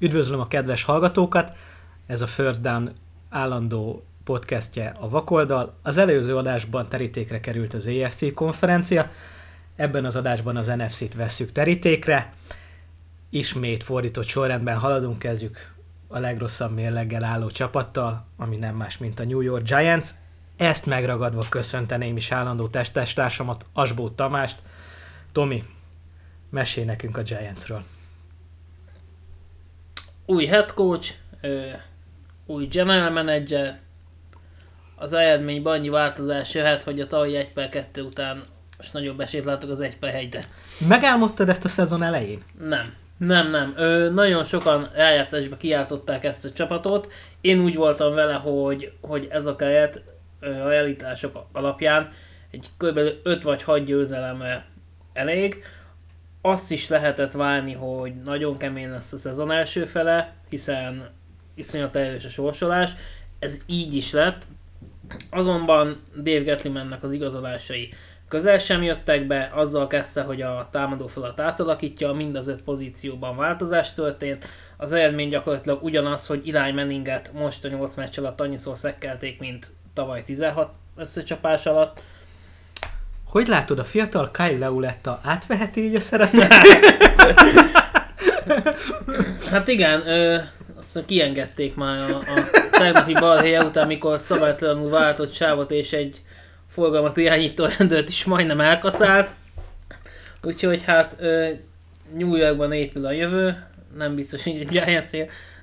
Üdvözlöm a kedves hallgatókat! Ez a First Down állandó podcastje a Vakoldal. Az előző adásban terítékre került az EFC konferencia, ebben az adásban az NFC-t vesszük terítékre. Ismét fordított sorrendben haladunk, kezdjük a legrosszabb mérleggel álló csapattal, ami nem más, mint a New York Giants. Ezt megragadva köszönteném is állandó testtársamat, Asbó Tamást. Tomi, mesélj nekünk a Giantsről új head coach, új general manager, az eredményben annyi változás jöhet, hogy a tavalyi 1 per 2 után most nagyobb esélyt látok az 1 per 1 Megálmodtad ezt a szezon elején? Nem. Nem, nem. Ö, nagyon sokan rájátszásba kiáltották ezt a csapatot. Én úgy voltam vele, hogy, hogy ez a keret a realitások alapján egy kb. 5 vagy 6 győzeleme elég azt is lehetett várni, hogy nagyon kemény lesz a szezon első fele, hiszen iszonyat erős a sorsolás. Ez így is lett. Azonban Dave Gettlemannek az igazolásai közel sem jöttek be, azzal kezdte, hogy a támadó falat átalakítja, mind az öt pozícióban változás történt. Az eredmény gyakorlatilag ugyanaz, hogy Eli Manninget most a 8 meccs alatt annyiszor szekkelték, mint tavaly 16 összecsapás alatt hogy látod, a fiatal Kyle Leuletta átveheti így a szerepet? hát igen, ö, azt kiengedték már a, a tegnapi balhéja után, mikor szabálytalanul váltott sávot és egy forgalmat irányító rendőrt is majdnem elkaszált. Úgyhogy hát ö, New Yorkban épül a jövő, nem biztos, hogy egy Giants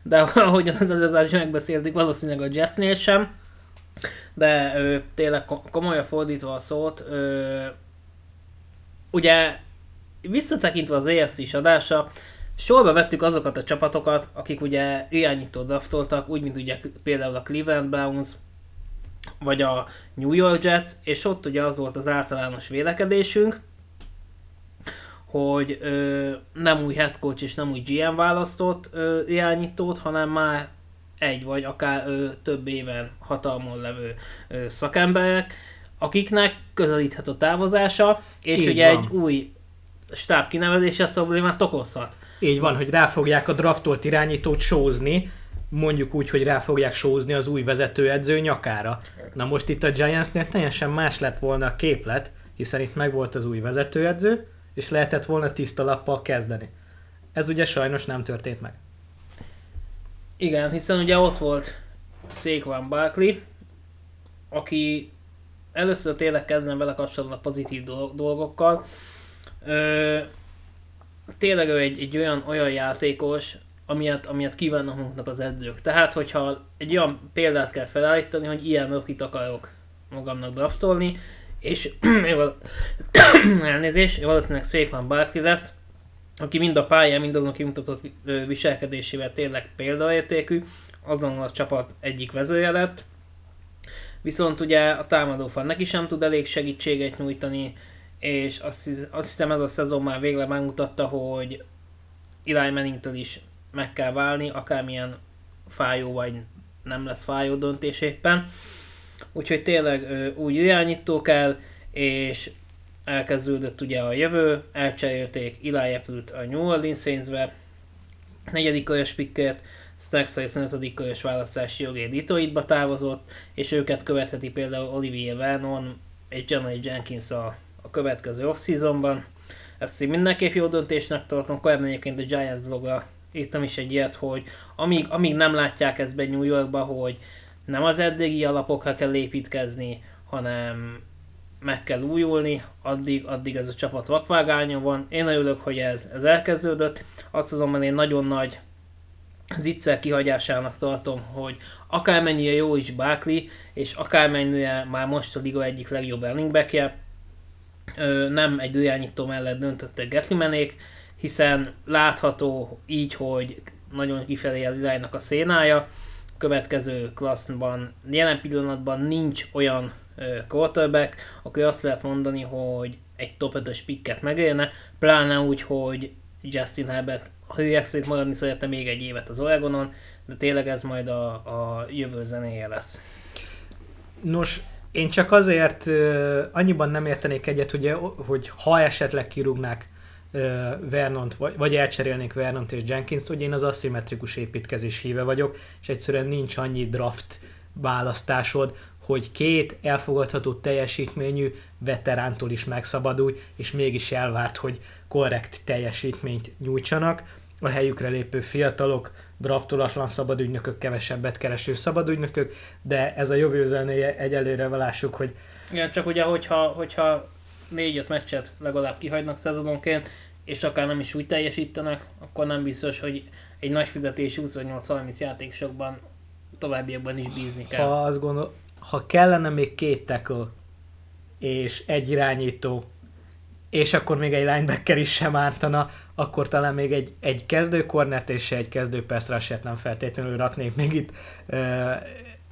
de ahogyan az előző megbeszéltük, valószínűleg a Jetsnél sem de ö, tényleg komolyan fordítva a szót, ö, ugye visszatekintve az EFC-s adása, sorba vettük azokat a csapatokat, akik ugye irányító draftoltak, úgy, mint ugye például a Cleveland Browns, vagy a New York Jets, és ott ugye az volt az általános vélekedésünk, hogy ö, nem új head coach és nem új GM választott ö, irányítót, hanem már egy vagy akár ö, több éven hatalmon levő ö, szakemberek, akiknek közelíthet a távozása, és Így ugye van. egy új stáb kinevezése problémát okozhat. Így van, hogy rá fogják a draftolt irányítót sózni, mondjuk úgy, hogy rá fogják sózni az új vezetőedző nyakára. Na most itt a Giantsnél teljesen más lett volna a képlet, hiszen itt megvolt az új vezetőedző, és lehetett volna tiszta lappal kezdeni. Ez ugye sajnos nem történt meg. Igen, hiszen ugye ott volt Saquon Barkley, aki először tényleg kezdem vele kapcsolatban a pozitív dolgokkal. Ö, tényleg ő egy, egy olyan, olyan játékos, amilyet, amilyet kívánnak magunknak az edzők. Tehát, hogyha egy olyan példát kell felállítani, hogy ilyen rokit akarok magamnak draftolni, és elnézés, valószínűleg Saquon Barkley lesz, aki mind a pályán, mind azon kimutatott viselkedésével tényleg példaértékű, azon a csapat egyik vezője lett. Viszont ugye a támadófal neki sem tud elég segítséget nyújtani, és azt, azt hiszem ez a szezon már végre megmutatta, hogy Eli Manningtől is meg kell válni, akármilyen fájó vagy nem lesz fájó döntés éppen. Úgyhogy tényleg úgy irányító kell, és elkezdődött ugye a jövő, elcserélték Eli Apple-t a New Orleans Saints-be, negyedik körös picket, Stax a 5. körös választási jogé Detroitba távozott, és őket követheti például Olivier Vernon és Johnny Jenkins a, a következő off-seasonban. Ezt én mindenképp jó döntésnek tartom, korábban egyébként a Giants blogra írtam is egy ilyet, hogy amíg, amíg nem látják ezt be New Yorkba, hogy nem az eddigi alapokra kell építkezni, hanem meg kell újulni, addig, addig ez a csapat vakvágányon van. Én örülök, hogy ez, ez elkezdődött. Azt azonban én nagyon nagy zicser kihagyásának tartom, hogy akármennyire jó is Barkley, és akármennyire már most a liga egyik legjobb running backje, nem egy irányító mellett döntöttek Getlimenék, hiszen látható így, hogy nagyon kifelé a a szénája, következő klasszban jelen pillanatban nincs olyan quarterback, akkor azt lehet mondani, hogy egy top 5-ös picket megérne, pláne úgy, hogy Justin Herbert szerint maradni szeretne még egy évet az Oregonon, de tényleg ez majd a, a jövő zenéje lesz. Nos, én csak azért uh, annyiban nem értenék egyet, ugye, hogy ha esetleg kirúgnák Vernont, vagy, vagy elcserélnék Vernont és Jenkins, hogy én az aszimmetrikus építkezés híve vagyok, és egyszerűen nincs annyi draft választásod, hogy két elfogadható teljesítményű veterántól is megszabadulj, és mégis elvárt, hogy korrekt teljesítményt nyújtsanak. A helyükre lépő fiatalok, draftolatlan szabadügynökök, kevesebbet kereső szabadügynökök, de ez a jövő zenéje egyelőre lássuk, hogy... Igen, csak ugye, hogyha, hogyha négy-öt meccset legalább kihagynak szezononként, és akár nem is úgy teljesítenek, akkor nem biztos, hogy egy nagy fizetés 28-30 játékosokban továbbiakban is bízni kell. Ha azt gondol, ha kellene még két tackle és egy irányító, és akkor még egy linebacker is sem ártana, akkor talán még egy, egy kezdő cornert és egy kezdő pass nem feltétlenül raknék még itt e,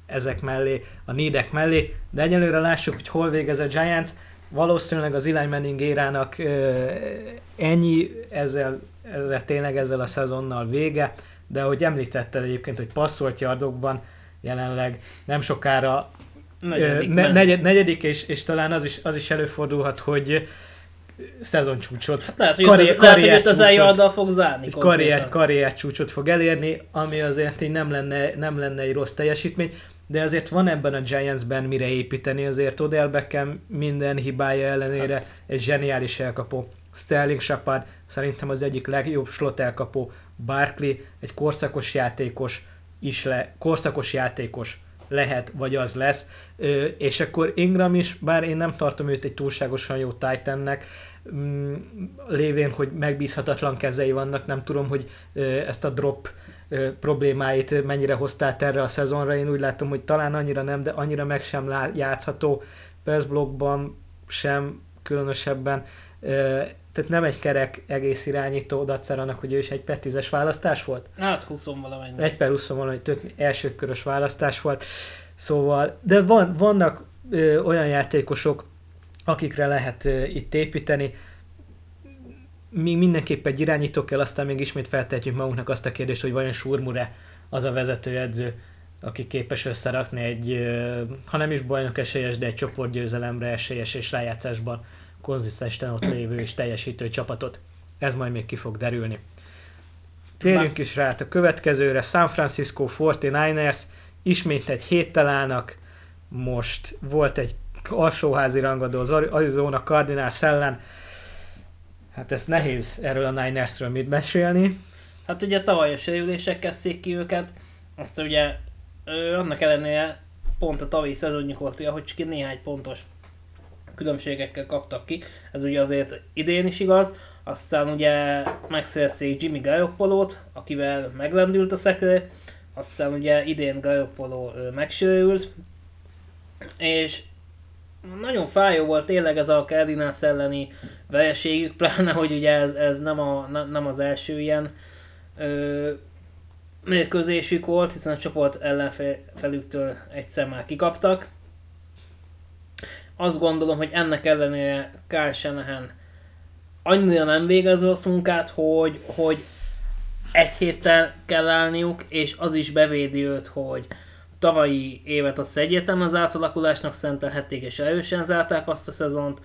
ezek mellé, a nédek mellé, de egyelőre lássuk, hogy hol végez a Giants. Valószínűleg az Eli Manning érának e, ennyi, ezzel, ezzel tényleg ezzel a szezonnal vége, de ahogy említetted egyébként, hogy passzolt yardokban jelenleg nem sokára negyedik, ne, negyed, negyedik és, és talán az is, az is előfordulhat, hogy szezoncsúcsot, hát lehet, hogy karrier, karrier lehet, hogy fog zárni. Karrier, karrier csúcsot fog elérni, ami azért így nem lenne, nem lenne egy rossz teljesítmény, de azért van ebben a Giantsben mire építeni, azért Odell Beckham minden hibája ellenére hát. egy zseniális elkapó. Sterling Shepard szerintem az egyik legjobb slot elkapó. Barkley egy korszakos játékos is le, korszakos játékos lehet, vagy az lesz. És akkor Ingram is, bár én nem tartom őt egy túlságosan jó Titannek, mm, lévén, hogy megbízhatatlan kezei vannak, nem tudom, hogy ezt a drop problémáit mennyire hoztál erre a szezonra. Én úgy látom, hogy talán annyira nem, de annyira meg sem játszható. Pass blokkban sem különösebben tehát nem egy kerek egész irányító datszer annak, hogy ő is egy per 10-es választás volt? Hát 20 valamennyi. Egy per 20 valamennyi, tök elsőkörös választás volt. Szóval, de van, vannak ö, olyan játékosok, akikre lehet ö, itt építeni. Mi mindenképp egy irányító kell, aztán még ismét feltehetjük magunknak azt a kérdést, hogy vajon Surmure az a vezetőedző, aki képes összerakni egy, ö, ha nem is bajnok esélyes, de egy csoportgyőzelemre esélyes és rájátszásban konzisztensen ott lévő és teljesítő csapatot. Ez majd még ki fog derülni. Térjünk is rá a következőre. San Francisco 49ers ismét egy héttel állnak. Most volt egy alsóházi rangadó az Arizona Cardinals ellen. Hát ez nehéz erről a Ninersről mit mesélni. Hát ugye tavaly a sérülések kezdték ki őket, azt ugye ö, annak ellenére pont a tavalyi szezonjuk hogy csak néhány pontos különbségekkel kaptak ki, ez ugye azért idén is igaz, aztán ugye megszerezték Jimmy Garoppolót, akivel meglendült a szekre, aztán ugye idén Garoppolo megsérült, és nagyon fájó volt tényleg ez a Cardinals elleni vereségük, pláne, hogy ugye ez, ez nem, a, nem az első ilyen ö, mérkőzésük volt, hiszen a csoport ellenfelüktől egyszer már kikaptak, azt gondolom, hogy ennek ellenére Kyle Shanahan annyira nem végez rossz munkát, hogy, hogy egy héttel kell állniuk, és az is bevédi őt, hogy tavalyi évet azt egyértelműen az átalakulásnak szentelhették, és erősen zárták azt a szezont.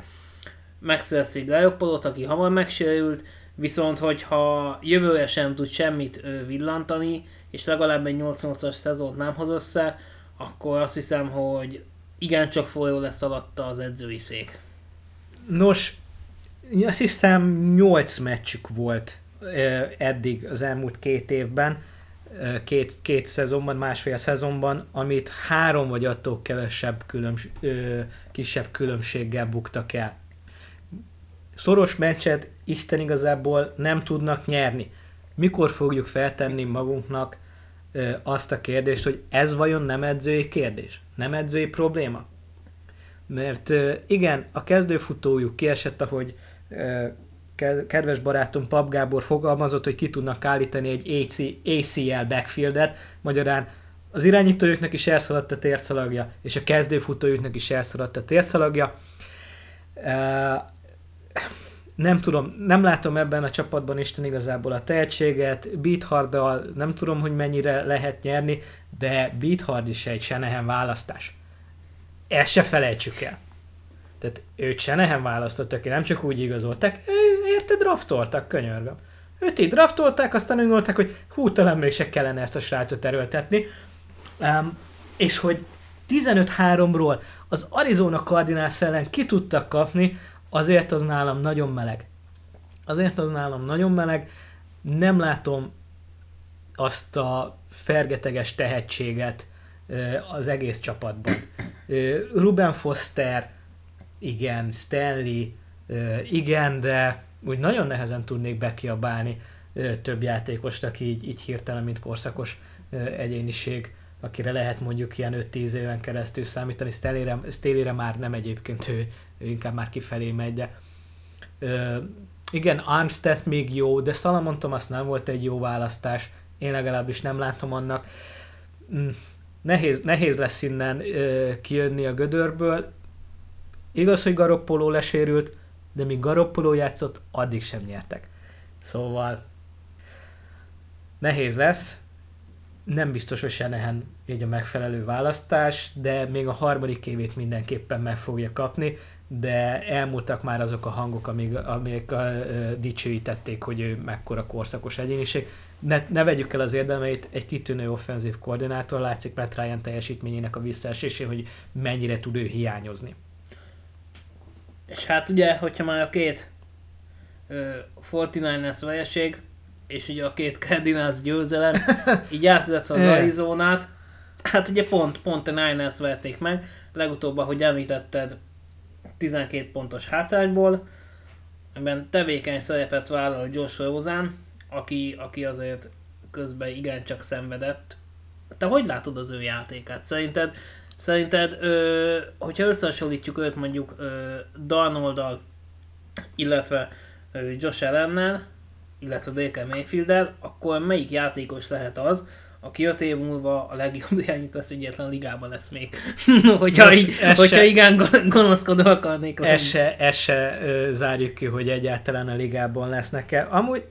Megszerezték Garoppolót, aki hamar megsérült, viszont hogyha jövőre sem tud semmit villantani, és legalább egy 88-as szezont nem hoz össze, akkor azt hiszem, hogy igencsak folyó lesz alatta az edzői szék. Nos, azt hiszem 8 meccsük volt eddig az elmúlt két évben, két, két szezonban, másfél szezonban, amit három vagy attól kevesebb különbs, kisebb különbséggel buktak el. Szoros meccset Isten igazából nem tudnak nyerni. Mikor fogjuk feltenni magunknak azt a kérdést, hogy ez vajon nem edzői kérdés? Nem edzői probléma? Mert igen, a kezdőfutójuk kiesett, ahogy kedves barátom Pap Gábor fogalmazott, hogy ki tudnak állítani egy AC, ACL backfieldet, magyarán az irányítójuknak is elszaladt a térszalagja, és a kezdőfutójuknak is elszaladt a térszalagja nem tudom, nem látom ebben a csapatban Isten igazából a tehetséget, Beatharddal nem tudom, hogy mennyire lehet nyerni, de Beathard is egy Senehen választás. Ezt se felejtsük el. Tehát őt Senehen választottak ki, nem csak úgy igazoltak, ő érted, draftoltak, könyörgöm. Őt így draftolták, aztán úgy gondolták, hogy hú, talán még se kellene ezt a srácot erőltetni. Um, és hogy 15-3-ról az Arizona Cardinals ellen ki tudtak kapni, azért az nálam nagyon meleg. Azért az nálam nagyon meleg. Nem látom azt a fergeteges tehetséget az egész csapatban. Ruben Foster, igen, Stanley, igen, de úgy nagyon nehezen tudnék bekiabálni több játékost, aki így, így hirtelen, mint korszakos egyéniség, akire lehet mondjuk ilyen 5-10 éven keresztül számítani. Staleyre, már nem egyébként, ő inkább már kifelé megy, de igen, Armstead még jó, de Salamon Thomas nem volt egy jó választás, én legalábbis nem látom annak. Mm, nehéz, nehéz lesz innen ö, kijönni a gödörből. Igaz, hogy Garoppolo lesérült, de míg Garoppolo játszott, addig sem nyertek. Szóval nehéz lesz, nem biztos, hogy Senehen így a megfelelő választás, de még a harmadik évét mindenképpen meg fogja kapni, de elmúltak már azok a hangok, amik, amik uh, dicsőítették, hogy ő mekkora korszakos egyéniség. Ne, ne vegyük el az érdemeit, egy kitűnő offenzív koordinátor, látszik Matt Ryan teljesítményének a visszaesésé, hogy mennyire tud ő hiányozni. És hát ugye, hogyha már a két uh, 49ers vereség, és ugye a két Cardinals győzelem, így átvezetve az Arizonát, hát ugye pont, pont a Niners verték meg, legutóbb, ahogy említetted, 12 pontos hátrányból, ebben tevékeny szerepet vállal Josh Rosen, aki, aki azért közben igencsak szenvedett. Te hogy látod az ő játékát? Szerinted, szerinted ö, hogyha összehasonlítjuk őt mondjuk ö, Darnoldal, illetve ö, Josh Allennel, illetve Baker mayfield akkor melyik játékos lehet az, aki öt év múlva a legjobb irányítás egyetlen ligában lesz még. hogyha, Nos, így, hogyha se, igen gonoszkodó akarnék lenni. Ez se, ez se ö, zárjuk ki, hogy egyáltalán a ligában lesznek el. Amúgy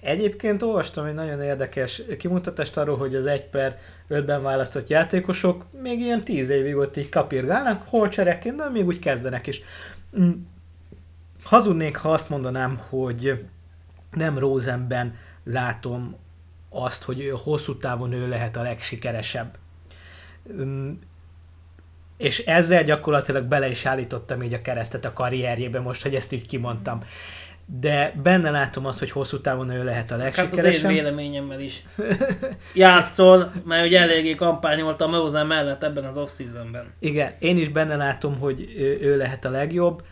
egyébként olvastam egy nagyon érdekes kimutatást arról, hogy az egy per 5-ben választott játékosok még ilyen 10 évig ott így kapirgálnak, hol csereként, de még úgy kezdenek is. Mm. Hazudnék, ha azt mondanám, hogy nem Rosenben látom azt, hogy ő hosszú távon ő lehet a legsikeresebb. És ezzel gyakorlatilag bele is állítottam így a keresztet a karrierjébe most, hogy ezt így kimondtam. De benne látom azt, hogy hosszú távon ő lehet a legsikeresebb. Hát az én véleményemmel is játszol, mert ugye eléggé kampányoltam Rosen mellett ebben az off-seasonben. Igen, én is benne látom, hogy ő, ő lehet a legjobb.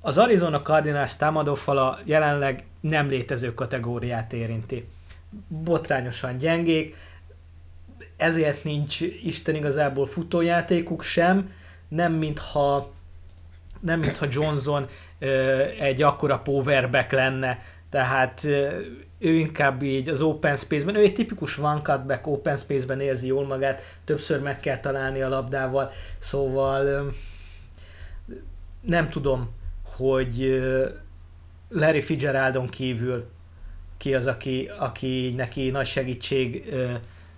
Az Arizona Cardinals támadófala jelenleg nem létező kategóriát érinti. Botrányosan gyengék, ezért nincs Isten igazából futójátékuk sem, nem mintha nem mintha Johnson egy akkora powerback lenne, tehát ő inkább így az open space-ben, ő egy tipikus one cutback open space-ben érzi jól magát, többször meg kell találni a labdával, szóval nem tudom, hogy Larry Fitzgeraldon kívül ki az, aki, aki neki nagy segítség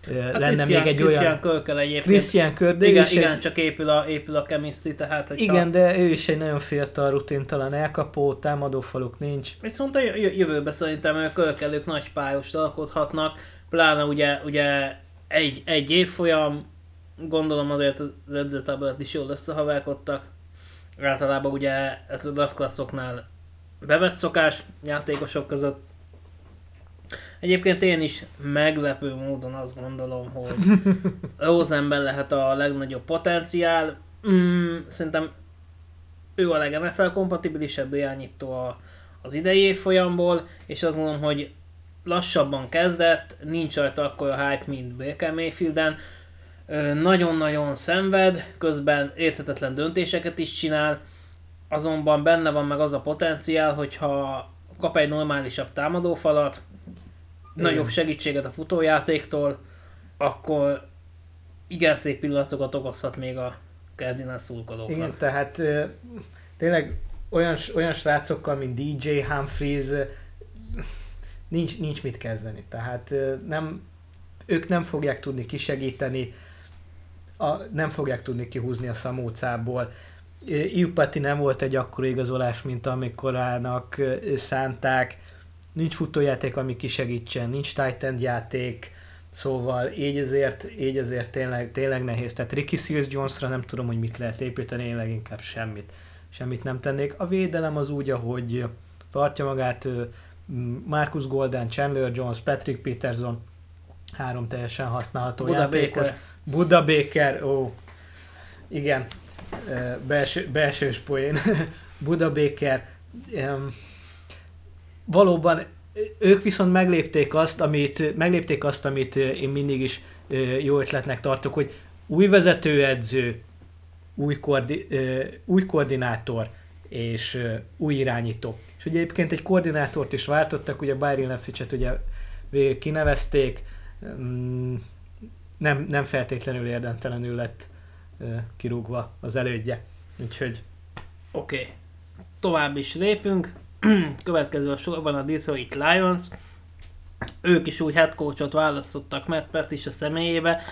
hát lenne Christian, még egy Christian olyan... Körkel egyébként. Christian Kör, de igen, igen egy... csak épül a, épül a chemistry, tehát... Hogy igen, a... de ő is egy nagyon fiatal rutintalan elkapó, támadófaluk nincs. Viszont a jövőben szerintem a Körkelők nagy pályost alkothatnak, pláne ugye, ugye egy, egy évfolyam, gondolom azért az edzőtáblat is jól összehaverkodtak, általában ugye ez a draft klasszoknál bevett szokás játékosok között. Egyébként én is meglepő módon azt gondolom, hogy Rosenben lehet a legnagyobb potenciál. Mm, szerintem ő a leg-NFL kompatibilisebb irányító a, az idei folyamból, és azt mondom, hogy lassabban kezdett, nincs rajta akkor a hype, mint Baker Mayfielden, nagyon-nagyon szenved, közben érthetetlen döntéseket is csinál, azonban benne van meg az a potenciál, hogyha kap egy normálisabb támadófalat, Igen. nagyobb segítséget a futójátéktól, akkor igen szép pillanatokat okozhat még a Cardinals szurkolóknak. Igen, tehát tényleg olyan, olyan srácokkal, mint DJ Humphries, nincs, nincs mit kezdeni. Tehát nem, ők nem fogják tudni kisegíteni, a, nem fogják tudni kihúzni a szamócából Iupati nem volt egy akkora igazolás, mint amikorának szánták, nincs futójáték, ami kisegítsen, nincs tight játék, Szóval így ezért, így ezért tényleg, tényleg nehéz. Tehát Ricky Seals Jonesra nem tudom, hogy mit lehet építeni, én leginkább semmit. Semmit nem tennék. A védelem az úgy, ahogy tartja magát Marcus Golden, Chandler Jones, Patrick Peterson, három teljesen használható Buda játékos. Baker. Buda Baker, ó, igen, belső, belsős poén. Buda Baker, valóban ők viszont meglépték azt, amit, meglépték azt, amit én mindig is jó ötletnek tartok, hogy új vezetőedző, új, koordi, új koordinátor és új irányító. És ugye egyébként egy koordinátort is váltottak, ugye Byron Leftwich-et ugye kinevezték, mm, nem, nem feltétlenül érdemtelenül lett kirúgva az elődje. Úgyhogy... Oké, okay. tovább is lépünk. Következő a sorban a Detroit Lions. Ők is új headcoachot választottak Matt a személyébe,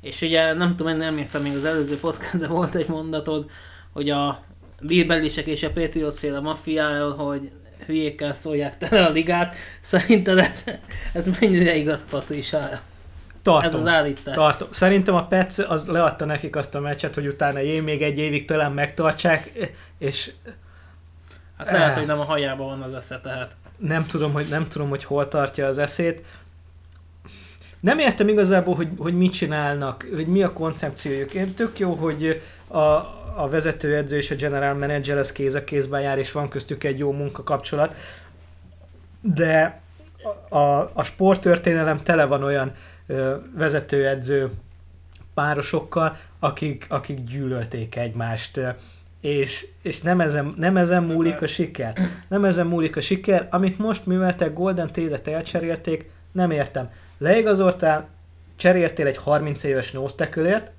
és ugye nem tudom, én nem hiszem, még az előző podcastban volt egy mondatod, hogy a Bírbellisek és a Patriots féle maffiáról, hogy hülyékkel szólják tele a ligát. Szerinted ez, ez mennyire igaz, Patricia? Tartom. Ez az állítás. Tartom. Szerintem a Pets az leadta nekik azt a meccset, hogy utána jé, még egy évig talán megtartsák, és Hát lehet, eh. hogy nem a hajában van az esze, tehát. Nem tudom, hogy, nem tudom, hogy hol tartja az eszét. Nem értem igazából, hogy, hogy mit csinálnak, hogy mi a koncepciójuk. Én tök jó, hogy a, a vezetőedző és a general manager az kéz a kézben jár, és van köztük egy jó munkakapcsolat. De a, a, a sporttörténelem tele van olyan vezetőedző párosokkal, akik, akik gyűlölték egymást és, és nem, ezen, nem ezen múlik a siker. Nem ezen múlik a siker, amit most műveltek, Golden Tate-et elcserélték, nem értem. Leigazoltál, cseréltél egy 30 éves nose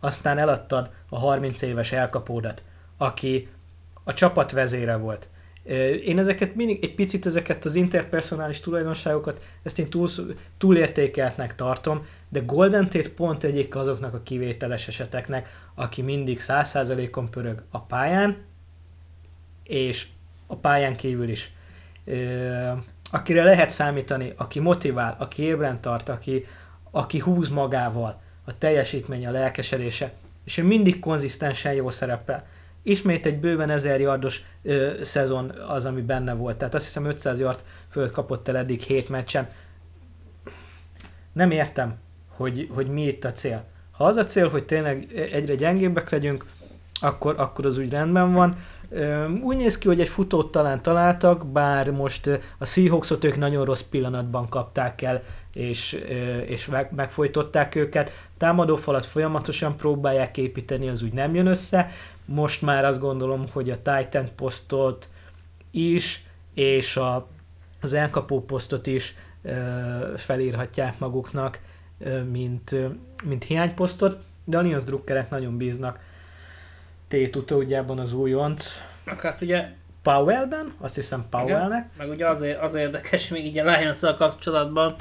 aztán eladtad a 30 éves elkapódat, aki a csapat vezére volt. Én ezeket mindig, egy picit ezeket az interpersonális tulajdonságokat, ezt én túl, túlértékeltnek tartom, de Golden Tate pont egyik azoknak a kivételes eseteknek, aki mindig 100%-on pörög a pályán, és a pályán kívül is. Akire lehet számítani, aki motivál, aki ébren tart, aki, aki húz magával, a teljesítmény, a lelkesedése, és ő mindig konzisztensen jó szerepel ismét egy bőven 1000 yardos ö, szezon az, ami benne volt. Tehát azt hiszem 500 yard föld kapott el eddig 7 meccsen. Nem értem, hogy, hogy mi itt a cél. Ha az a cél, hogy tényleg egyre gyengébbek legyünk, akkor, akkor az úgy rendben van. Úgy néz ki, hogy egy futót talán találtak, bár most a Seahawksot ők nagyon rossz pillanatban kapták el, és, és meg, megfojtották őket. Támadófalat folyamatosan próbálják építeni, az úgy nem jön össze. Most már azt gondolom, hogy a Titan posztot is, és a, az elkapó posztot is felírhatják maguknak, mint, mint hiányposztot, de a Lions drukkerek nagyon bíznak tét utódjában az újonc. Hát ugye Powellben, azt hiszem Powellnek. Igen, meg ugye az, az érdekes még így a lions kapcsolatban,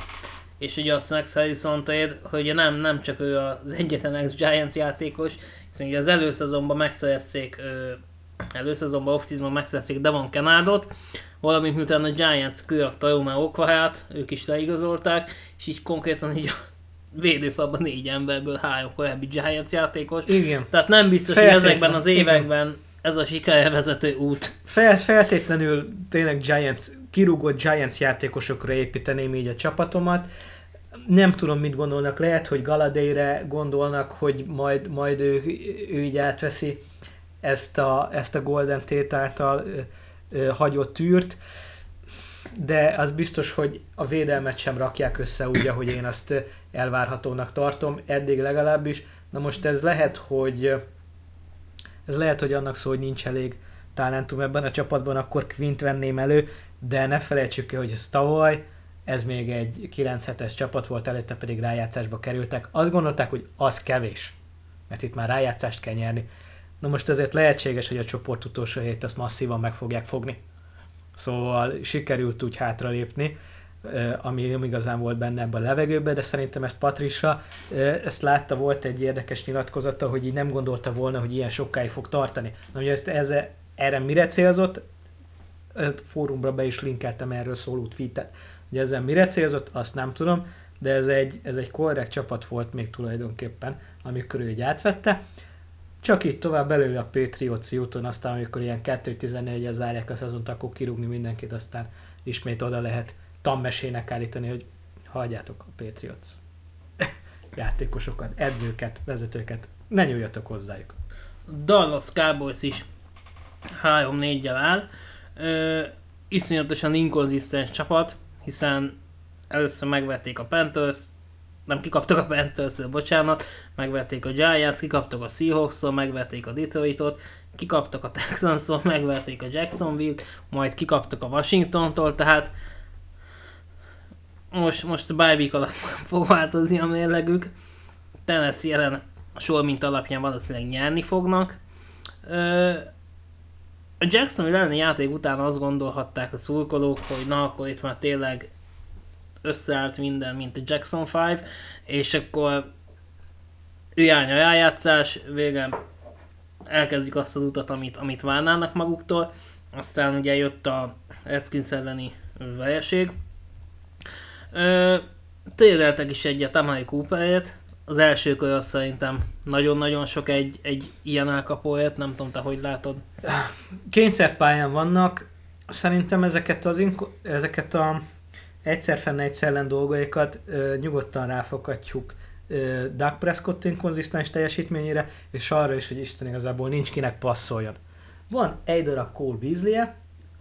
és ugye a Snacks Harrison hogy nem, nem csak ő az egyetlen ex-Giants játékos, hiszen ugye az előszezonban megszerezték, előszezonban off-seasonban megszerezték Devon Kenádot, valamint miután a Giants kirakta Rome Okvahát, ők is leigazolták, és így konkrétan így a védőfalban négy emberből három korábbi Giants játékos. Igen. Tehát nem biztos, hogy ezekben az években Igen. ez a sikervezető út. Fel, feltétlenül tényleg Giants, kirúgott Giants játékosokra építeném így a csapatomat. Nem tudom, mit gondolnak. Lehet, hogy Galadére gondolnak, hogy majd, majd ő, ő így átveszi ezt a, ezt a Golden Tate által ö, ö, hagyott űrt de az biztos, hogy a védelmet sem rakják össze úgy, ahogy én azt elvárhatónak tartom, eddig legalábbis. Na most ez lehet, hogy ez lehet, hogy annak szó, hogy nincs elég talentum ebben a csapatban, akkor Quint venném elő, de ne felejtsük ki, hogy ez tavaly, ez még egy 9 es csapat volt, előtte pedig rájátszásba kerültek. Azt gondolták, hogy az kevés, mert itt már rájátszást kell nyerni. Na most azért lehetséges, hogy a csoport utolsó hét azt masszívan meg fogják fogni. Szóval sikerült úgy hátralépni. ami nem igazán volt benne ebben a levegőben, de szerintem ezt Patricia ezt látta, volt egy érdekes nyilatkozata, hogy így nem gondolta volna, hogy ilyen sokáig fog tartani. Na ugye ezt, ez, erre mire célzott? Fórumra be is linkeltem erről szóló tweetet. Ugye ezzel mire célzott, azt nem tudom, de ez egy, ez egy korrekt csapat volt még tulajdonképpen, amikor ő így átvette. Csak így tovább belőle a Patriots úton, aztán amikor ilyen 2-14-el zárják a szezont, akkor kirúgni mindenkit, aztán ismét oda lehet tanmesének állítani, hogy hagyjátok a Patriots játékosokat, edzőket, vezetőket, ne nyúljatok hozzájuk. Dallas Cowboys is 3-4-jel áll. Ö, iszonyatosan inkonzisztens csapat, hiszen először megvették a Panthers, nem kikaptak a panthers bocsánat, megvették a Giants, kikaptak a seahawks megvették a Detroitot, kikaptak a texans megvették a Jacksonville, majd kikaptak a Washingtontól, tehát most, most a bye alatt fog változni a mérlegük. Tennessee jelen sor mint alapján valószínűleg nyerni fognak. Ö, a Jacksonville elleni játék után azt gondolhatták a szurkolók, hogy na akkor itt már tényleg összeállt minden, mint a Jackson 5, és akkor irány a rájátszás, végre elkezdik azt az utat, amit, amit várnának maguktól, aztán ugye jött a Redskins elleni vereség. Trédeltek is egyet Amari Cooperért, az első kör azt szerintem nagyon-nagyon sok egy, egy ilyen elkapóért, nem tudom te, hogy látod. Kényszerpályán vannak, szerintem ezeket, az inko- ezeket a egyszer fenn egyszer ellen dolgaikat ö, nyugodtan ráfoghatjuk ö, Doug Prescott inkonzisztens teljesítményére, és arra is, hogy Isten igazából nincs kinek passzoljon. Van egy darab Cole beasley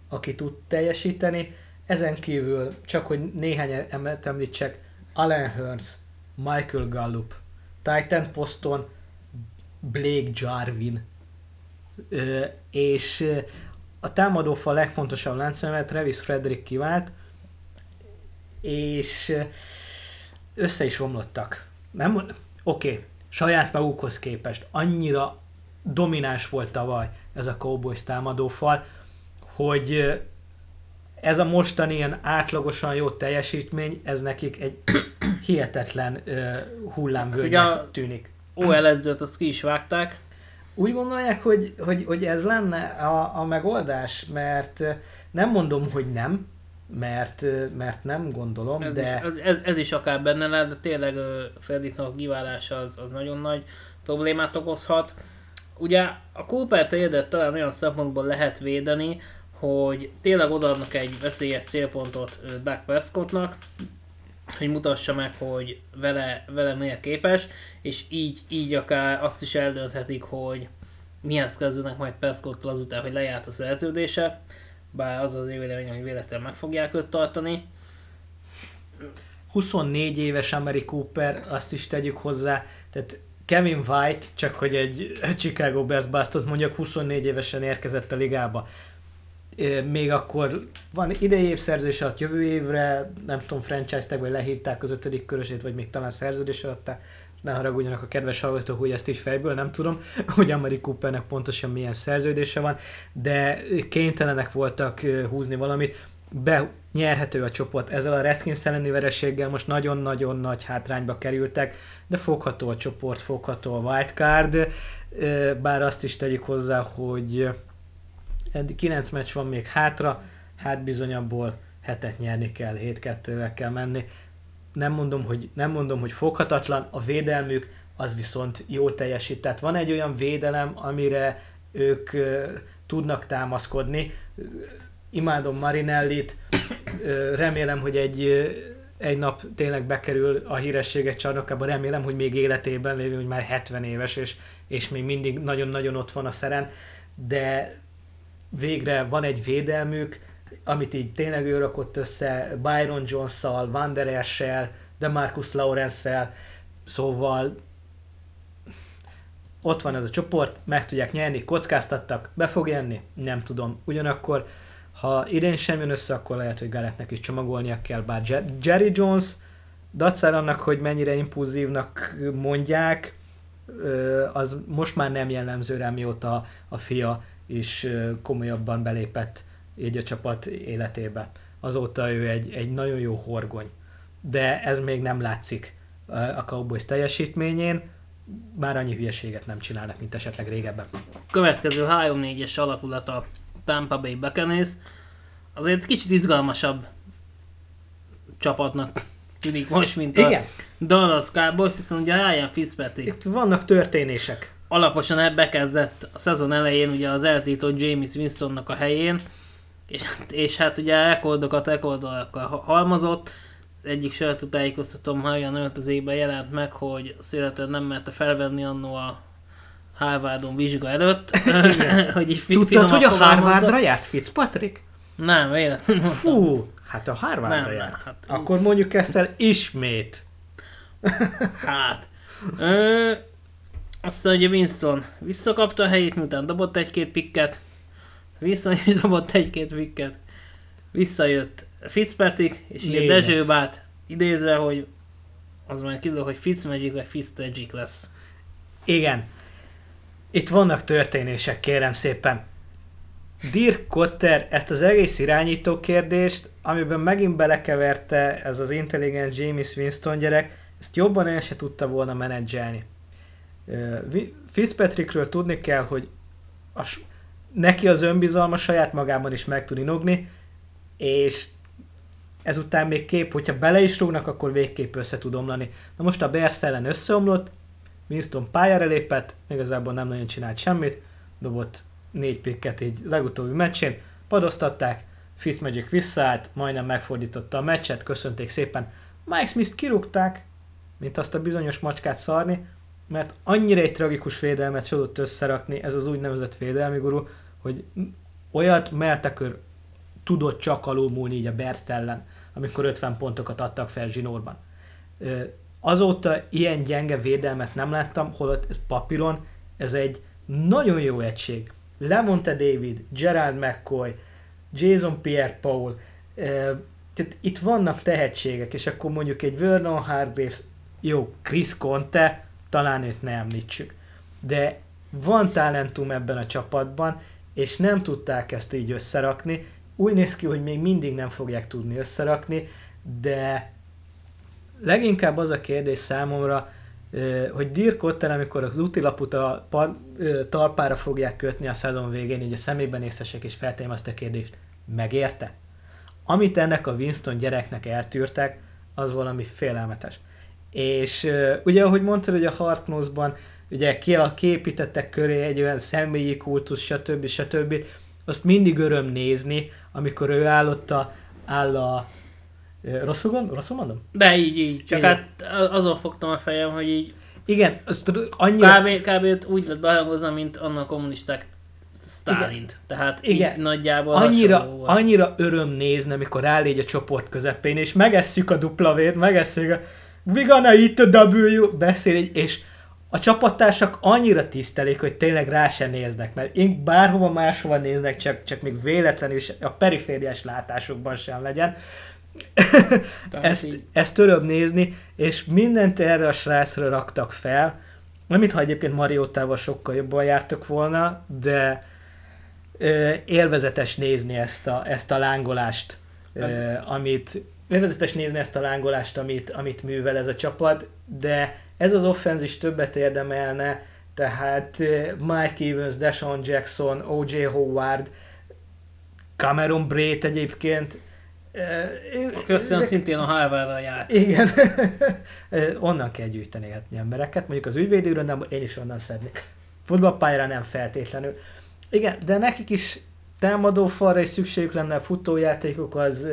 aki tud teljesíteni, ezen kívül csak, hogy néhány emet említsek, Alan Hearns, Michael Gallup, Titan poszton Blake Jarvin, ö, és a támadófal legfontosabb láncszemet Travis Frederick kivált, és össze is omlottak. Nem, oké, okay, saját magukhoz képest annyira domináns volt tavaly ez a Cowboys támadófal, hogy ez a mostani ilyen átlagosan jó teljesítmény, ez nekik egy hihetetlen uh, hullámvölgynek hát tűnik. OL edzőt azt ki is vágták. Úgy gondolják, hogy, hogy, hogy ez lenne a, a megoldás, mert nem mondom, hogy nem, mert, mert nem gondolom, ez de... Is, ez, ez is akár benne lehet, de tényleg Frediknak a kiválása az, az nagyon nagy problémát okozhat. Ugye a Cooper trade talán olyan szempontból lehet védeni, hogy tényleg odaadnak egy veszélyes célpontot Doug Prescottnak, hogy mutassa meg, hogy vele, vele miért képes, és így, így akár azt is eldönthetik, hogy mihez kezdenek majd Prescott azután, hogy lejárt a szerződése, bár az az évélemény, hogy véletlenül meg fogják őt tartani. 24 éves Ameri Cooper, azt is tegyük hozzá, tehát Kevin White, csak hogy egy Chicago Best Bastot mondjak, 24 évesen érkezett a ligába még akkor van idei évszerzés alatt jövő évre, nem tudom, franchise tag, vagy lehívták az ötödik körösét, vagy még talán szerződés alatt, ne haragudjanak a kedves hallgatók, hogy ezt így fejből nem tudom, hogy Amari Coopernek pontosan milyen szerződése van, de kénytelenek voltak húzni valamit, benyerhető a csoport. Ezzel a Redskins elleni vereséggel most nagyon-nagyon nagy hátrányba kerültek, de fogható a csoport, fogható a wildcard, bár azt is tegyük hozzá, hogy eddig 9 meccs van még hátra, hát bizony abból hetet nyerni kell, 7-2-vel kell menni. Nem mondom, hogy, nem mondom, hogy foghatatlan, a védelmük az viszont jól teljesít. Tehát van egy olyan védelem, amire ők uh, tudnak támaszkodni. Imádom Marinellit, uh, remélem, hogy egy, uh, egy nap tényleg bekerül a hírességet csarnokába, remélem, hogy még életében lévő, hogy már 70 éves, és, és még mindig nagyon-nagyon ott van a szeren, de végre van egy védelmük, amit így tényleg ő rakott össze Byron Jones-szal, Van Der Esch-sel, Demarcus Lawrence-szel, szóval ott van ez a csoport, meg tudják nyerni, kockáztattak, be fog jönni? Nem tudom. Ugyanakkor, ha idén sem jön össze, akkor lehet, hogy Garettnek is csomagolnia kell, bár Jerry Jones, dacár annak, hogy mennyire impulzívnak mondják, az most már nem jellemző rá, mióta a fia is komolyabban belépett így a csapat életébe. azóta ő egy, egy nagyon jó horgony. De ez még nem látszik a Cowboys teljesítményén, már annyi hülyeséget nem csinálnak, mint esetleg régebben. Következő 3-4-es alakulat a Tampa Bay Buccaneers. Azért kicsit izgalmasabb csapatnak tűnik most, mint a Igen. Dallas Cowboys, hiszen ugye Ryan Fitzpatrick Itt vannak történések. Alaposan ebbe kezdett a szezon elején ugye az eltiltott James Winstonnak a helyén, és, és hát ugye rekordokat rekordokkal ha- halmozott. Egyik sajtótájékoztatom olyan öltözékben jelent meg, hogy széletlen nem merte felvenni annó a Harvardon vizsga előtt, hogy így Tudtad, hogy a. Harvardra járt Fitzpatrick? Nem, véletlenül. Fú, hát a Harvardra nem, járt. hát- Akkor mondjuk ezt el ismét. Hát. Ö, aztán ugye Winston visszakapta a helyét, miután dobott egy-két pikket. Winston is dobott egy-két pikket. Visszajött Fitzpatrick, és ugye Német. Dezső bát idézve, hogy az majd kiderül, hogy Fitzmagic vagy Fitztragic lesz. Igen. Itt vannak történések, kérem szépen. Dirk Kotter ezt az egész irányító kérdést, amiben megint belekeverte ez az intelligens James Winston gyerek, ezt jobban el se tudta volna menedzselni. Fitzpatrickről tudni kell, hogy a, neki az önbizalma saját magában is meg tud inogni, és ezután még kép, hogyha bele is rúgnak, akkor végképp össze tud omlani. Na most a Bears ellen összeomlott, Winston pályára lépett, igazából nem nagyon csinált semmit, dobott négy pikket így legutóbbi meccsén, padoztatták, Fitzmagic visszaállt, majdnem megfordította a meccset, köszönték szépen. Mike Smith-t kirúgták, mint azt a bizonyos macskát szarni, mert annyira egy tragikus védelmet tudott összerakni ez az úgynevezett védelmi guru, hogy olyat Mertekör tudott csak alulmúlni így a Bears ellen, amikor 50 pontokat adtak fel zsinórban. Azóta ilyen gyenge védelmet nem láttam, holott ez papíron ez egy nagyon jó egység. Lemonte David, Gerard McCoy, Jason Pierre-Paul, tehát itt vannak tehetségek, és akkor mondjuk egy Vernon Hargreaves, jó, Chris Conte, talán őt ne említsük. De van talentum ebben a csapatban, és nem tudták ezt így összerakni. Úgy néz ki, hogy még mindig nem fogják tudni összerakni, de leginkább az a kérdés számomra, hogy Dirk Otter, amikor az útilaput a par, talpára fogják kötni a szezon végén, így a szemében nézhessek és feltenném azt a kérdést, megérte? Amit ennek a Winston gyereknek eltűrtek, az valami félelmetes. És ugye, ahogy mondtad, hogy a Hartnussban ugye ki- képítettek köré egy olyan személyi kultusz, stb. stb. Azt mindig öröm nézni, amikor ő állott a, áll a Rosszul, gond, rosszul mondom? De így, így. Csak Igen. hát azon fogtam a fejem, hogy így Igen, azt annyira... kb, kb. úgy lett behangozva, mint annak kommunisták Stálint. Tehát Igen. így nagyjából Annyira, annyira öröm nézni, amikor áll így a csoport közepén, és megesszük a dupla vét, megesszük a we gonna eat a W, beszél és a csapattársak annyira tisztelik, hogy tényleg rá se néznek, mert én bárhova máshova néznek, csak, csak még véletlenül is a perifériás látásukban sem legyen. Ezt, így- ezt öröm nézni, és mindent erre a srácra raktak fel, nem mintha egyébként Mariótával sokkal jobban jártak volna, de ö, élvezetes nézni ezt a, ezt a lángolást, ö, amit élvezetes nézni ezt a lángolást, amit, amit művel ez a csapat, de ez az offenz is többet érdemelne, tehát ö, Mike Evans, Deshaun Jackson, O.J. Howard, Cameron Brate egyébként, ö, A Köszönöm ezek- szintén a Harvardra járt. igen. Ö, onnan kell gyűjteni embereket, mondjuk az ügyvédőről nem, én is onnan szednék. Futballpályára nem feltétlenül. Igen, de nekik is támadó falra is szükségük lenne, a futójátékuk az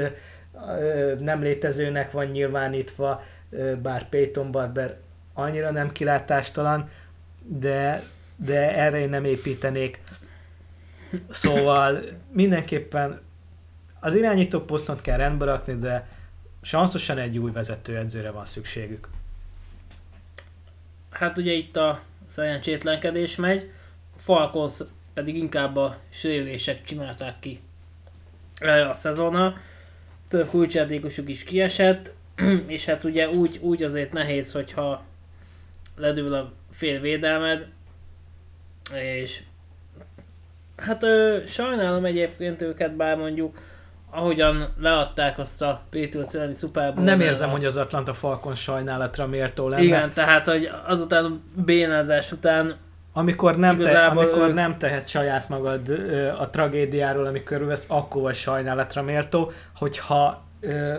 nem létezőnek van nyilvánítva, bár Peyton Barber annyira nem kilátástalan, de, de erre én nem építenék. Szóval mindenképpen az irányító posztot kell rendbe rakni, de sanszosan egy új vezetőedzőre van szükségük. Hát ugye itt a szerencsétlenkedés megy, a Falcons pedig inkább a sérülések csinálták ki a szezonnal. Több kulcsjátékosuk is kiesett, és hát ugye úgy, úgy azért nehéz, hogyha ledül a fél védelmed, és hát ö, sajnálom egyébként őket, bár mondjuk ahogyan leadták azt a Patriots elleni Super Bowl Nem érzem, hogy az Atlanta Falcon sajnálatra méltó lenne. Igen, tehát, hogy azután a bénázás után amikor nem, te, amikor ők- nem tehetsz saját magad ö, a tragédiáról, ami körülvesz, akkor vagy sajnálatra méltó, hogyha ö,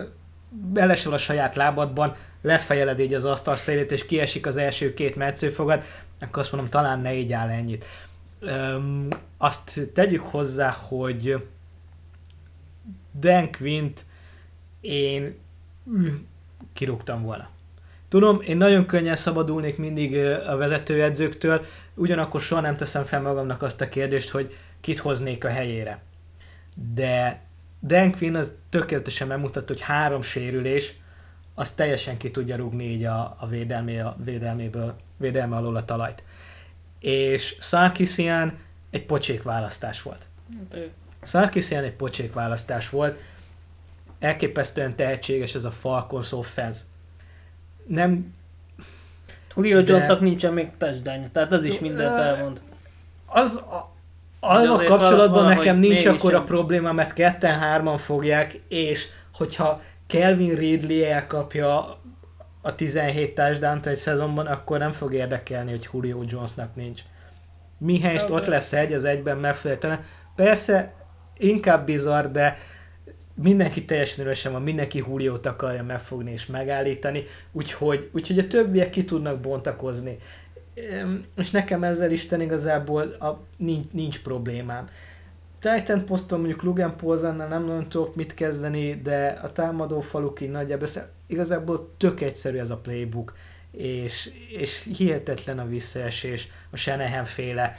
belesol a saját lábadban, lefejeled így az asztal szélét, és kiesik az első két metszőfogad, akkor azt mondom, talán ne így áll ennyit. Öm, azt tegyük hozzá, hogy Dan Quint én kirúgtam volna. Tudom, én nagyon könnyen szabadulnék mindig a vezetőedzőktől, ugyanakkor soha nem teszem fel magamnak azt a kérdést, hogy kit hoznék a helyére. De Dan Quinn az tökéletesen megmutatta, hogy három sérülés, az teljesen ki tudja rúgni így a, a, védelmé, a védelméből, védelme alól a talajt. És Sarkisian egy pocsék választás volt. hát, Sarkisian egy pocsék választás volt, elképesztően tehetséges ez a Falcons offense. Nem, Julio De- Jonesnak nincsen még touchdown tehát ez is mindent elmond. az a, azzal kapcsolatban nekem nincs akkora sem. probléma, mert ketten-hárman fogják, és hogyha Kelvin Ridley elkapja a 17 touchdown egy szezonban, akkor nem fog érdekelni, hogy Julio Jonesnak nincs. Mihelyest Hát, ott lesz egy az egyben megfelelően. Persze inkább bizarr, de mindenki teljesen üresen van, mindenki Julio-t akarja megfogni és megállítani, úgyhogy, úgyhogy a többiek ki tudnak bontakozni. És nekem ezzel Isten igazából a, nincs, nincs problémám. Titan poszton mondjuk Lugan Polzannal nem nagyon tudok mit kezdeni, de a támadó faluk így nagyjából igazából tök egyszerű ez a playbook, és, és hihetetlen a visszaesés, a Shanahan féle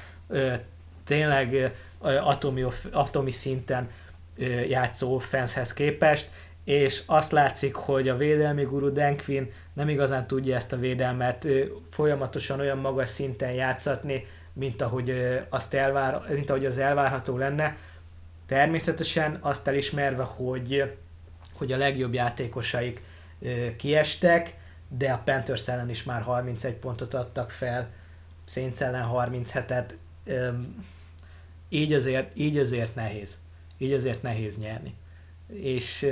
tényleg ö, atomi, atomi szinten játszó offensehez képest, és azt látszik, hogy a védelmi guru Dan Quinn nem igazán tudja ezt a védelmet folyamatosan olyan magas szinten játszatni, mint ahogy, azt elvár, mint ahogy az elvárható lenne. Természetesen azt elismerve, hogy, hogy a legjobb játékosaik kiestek, de a Panthers ellen is már 31 pontot adtak fel, Saints ellen 37-et, öm, így azért, így azért nehéz. Így azért nehéz nyerni. És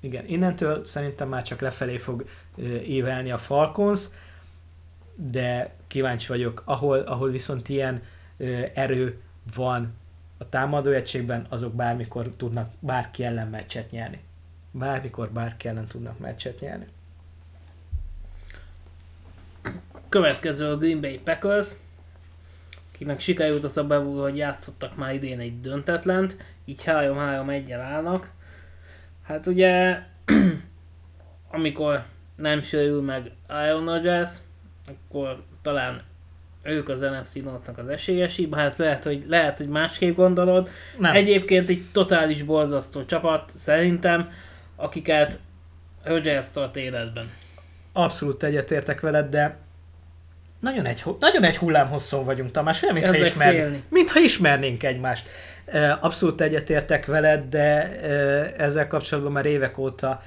igen, innentől szerintem már csak lefelé fog évelni a Falcons, de kíváncsi vagyok, ahol, ahol viszont ilyen erő van a támadó egységben, azok bármikor tudnak bárki ellen meccset nyerni. Bármikor bárki ellen tudnak meccset nyerni. Következő a Green Bay Packers, akinek sikerült az a bevúró, hogy játszottak már idén egy döntetlent, így 3-3 1 állnak. Hát ugye, amikor nem sérül meg Aaron Rodgers, akkor talán ők az NFC Northnak az esélyesi, bár ezt lehet, hogy, lehet, hogy másképp gondolod. Nem. Egyébként egy totális borzasztó csapat, szerintem, akiket Rodgers tart életben. Abszolút egyetértek veled, de nagyon egy, nagyon egy hullámhosszon vagyunk, Tamás, olyan, mintha, Ezek ismer, félni. mintha ismernénk egymást. Abszolút egyetértek veled, de ezzel kapcsolatban már évek óta